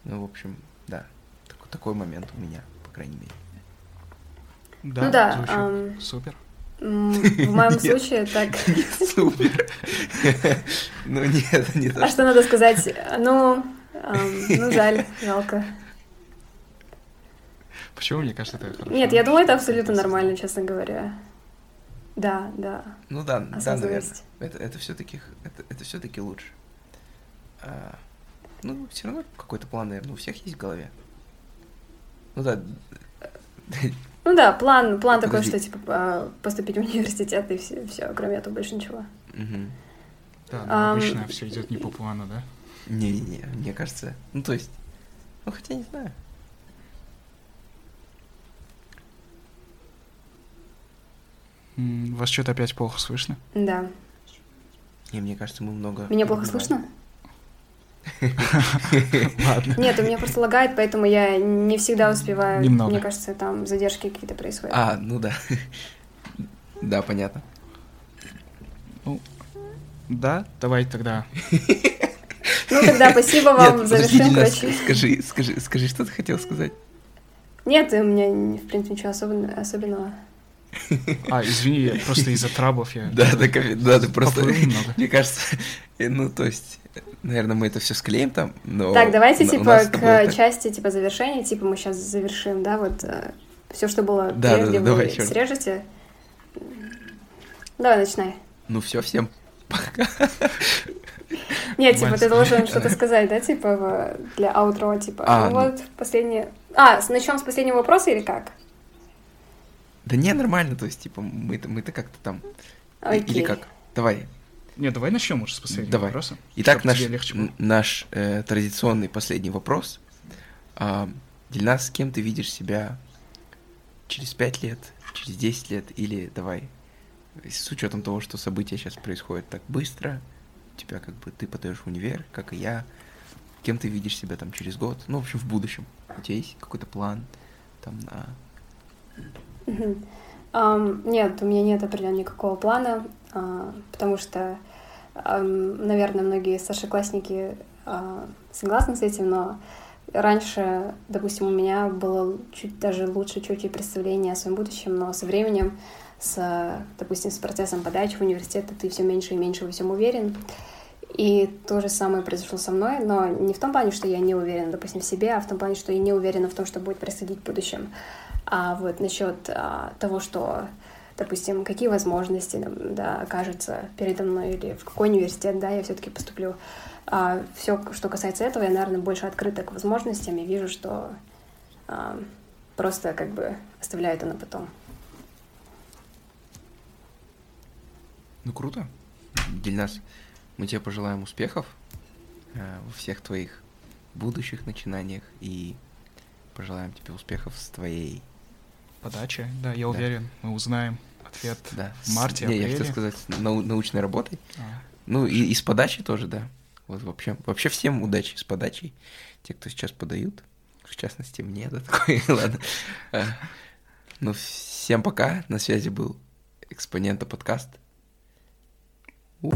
[SPEAKER 1] Ну, в общем, да, такой, такой момент у меня, по крайней мере.
[SPEAKER 2] Да,
[SPEAKER 3] Ну да, ам,
[SPEAKER 2] супер.
[SPEAKER 3] В моем случае так...
[SPEAKER 1] Супер. Ну нет, не то,
[SPEAKER 3] А что надо сказать? Ну, ну жаль, жалко.
[SPEAKER 2] Почему мне кажется, это хорошо?
[SPEAKER 3] Нет, я думаю, это абсолютно нормально, честно говоря. Да, да,
[SPEAKER 1] Ну да, да, наверное. Это, это все-таки это, это все-таки лучше. А, ну, все равно какой-то план, наверное, у всех есть в голове. Ну да.
[SPEAKER 3] Ну да, план, план такой, что типа а, поступить в университет и все, все, кроме этого больше ничего.
[SPEAKER 1] Мгм.
[SPEAKER 2] Да, но
[SPEAKER 3] Ам.
[SPEAKER 2] обычно все идет не по плану, да?
[SPEAKER 1] Не-не-не, мне кажется. Ну, то есть. Ну, хотя не знаю.
[SPEAKER 2] М, Вас что-то опять плохо слышно?
[SPEAKER 3] Да.
[SPEAKER 1] Не, мне кажется, мы много.
[SPEAKER 3] Меня плохо
[SPEAKER 1] перебиваем.
[SPEAKER 3] слышно?
[SPEAKER 2] Ладно.
[SPEAKER 3] Нет, у меня просто лагает, поэтому я не всегда успеваю.
[SPEAKER 2] Немного.
[SPEAKER 3] Мне кажется, там задержки какие-то происходят.
[SPEAKER 1] А, ну да. Да, понятно.
[SPEAKER 2] Да, давай тогда.
[SPEAKER 3] Ну тогда спасибо вам,
[SPEAKER 1] Нет,
[SPEAKER 3] завершим,
[SPEAKER 1] подожди, Дина,
[SPEAKER 3] короче.
[SPEAKER 1] скажи, скажи, скажи, что ты хотел сказать?
[SPEAKER 3] Нет, у меня, в принципе, ничего особенно- особенного.
[SPEAKER 2] А, извини, я просто из-за траблов я...
[SPEAKER 1] Да, да, да, ты просто, мне кажется, э, ну, то есть, наверное, мы это все склеим там, но...
[SPEAKER 3] Так, давайте, типа, к части, типа, завершения, типа, мы сейчас завершим, да, вот все, что было
[SPEAKER 1] Да,
[SPEAKER 3] прежде,
[SPEAKER 1] да,
[SPEAKER 3] вы
[SPEAKER 1] давай,
[SPEAKER 3] срежете. Давай, начинай.
[SPEAKER 1] Ну, все, всем пока.
[SPEAKER 3] Нет, типа, ты должен что-то сказать, да, типа, для аутро, типа,
[SPEAKER 1] А,
[SPEAKER 3] ну
[SPEAKER 1] ну.
[SPEAKER 3] вот, последнее... А, начнем с последнего вопроса или как?
[SPEAKER 1] Да не, нормально, то есть, типа, мы-то, мы-то как-то там... и-
[SPEAKER 3] Окей.
[SPEAKER 1] Или как? Давай.
[SPEAKER 2] Нет, давай начнем уже с последнего
[SPEAKER 1] Давай.
[SPEAKER 2] вопроса.
[SPEAKER 1] Итак, наш, наш э, традиционный последний вопрос. А, для нас, с кем ты видишь себя через пять лет, через 10 лет, или давай, с учетом того, что события сейчас происходят так быстро, у тебя как бы ты подаешь в универ, как и я, кем ты видишь себя там через год, ну, в общем, в будущем. У тебя есть какой-то план там на...
[SPEAKER 3] Нет, у меня нет определенно никакого плана, а, потому что, наверное, многие старшеклассники а, согласны с этим, но раньше, допустим, у меня было чуть даже лучше чуть-чуть представление о своем будущем, но со временем, с, допустим, с процессом подачи в университет, ты все меньше и меньше во всем уверен. И то же самое произошло со мной, но не в том плане, что я не уверена, допустим, в себе, а в том плане, что я не уверена в том, что будет происходить в будущем. А вот насчет а, того, что, допустим, какие возможности да, окажутся передо мной или в какой университет, да, я все-таки поступлю. А, все, что касается этого, я, наверное, больше открыта к возможностям и вижу, что а, просто как бы оставляю это на потом.
[SPEAKER 1] Ну, круто. Дильнас, мы тебе пожелаем успехов э, во всех твоих будущих начинаниях и пожелаем тебе успехов с твоей
[SPEAKER 2] Подача, да, я уверен, мы узнаем ответ
[SPEAKER 1] Да.
[SPEAKER 2] в марте,
[SPEAKER 1] Не, я хотел сказать, нау- научной работой.
[SPEAKER 2] А,
[SPEAKER 1] Ну, и, и с подачей тоже, да. Вот вообще, вообще всем удачи с подачей. Те, кто сейчас подают, в частности, мне, да, такой, ладно. А, Ну, всем пока. На связи был Экспонента подкаст. У.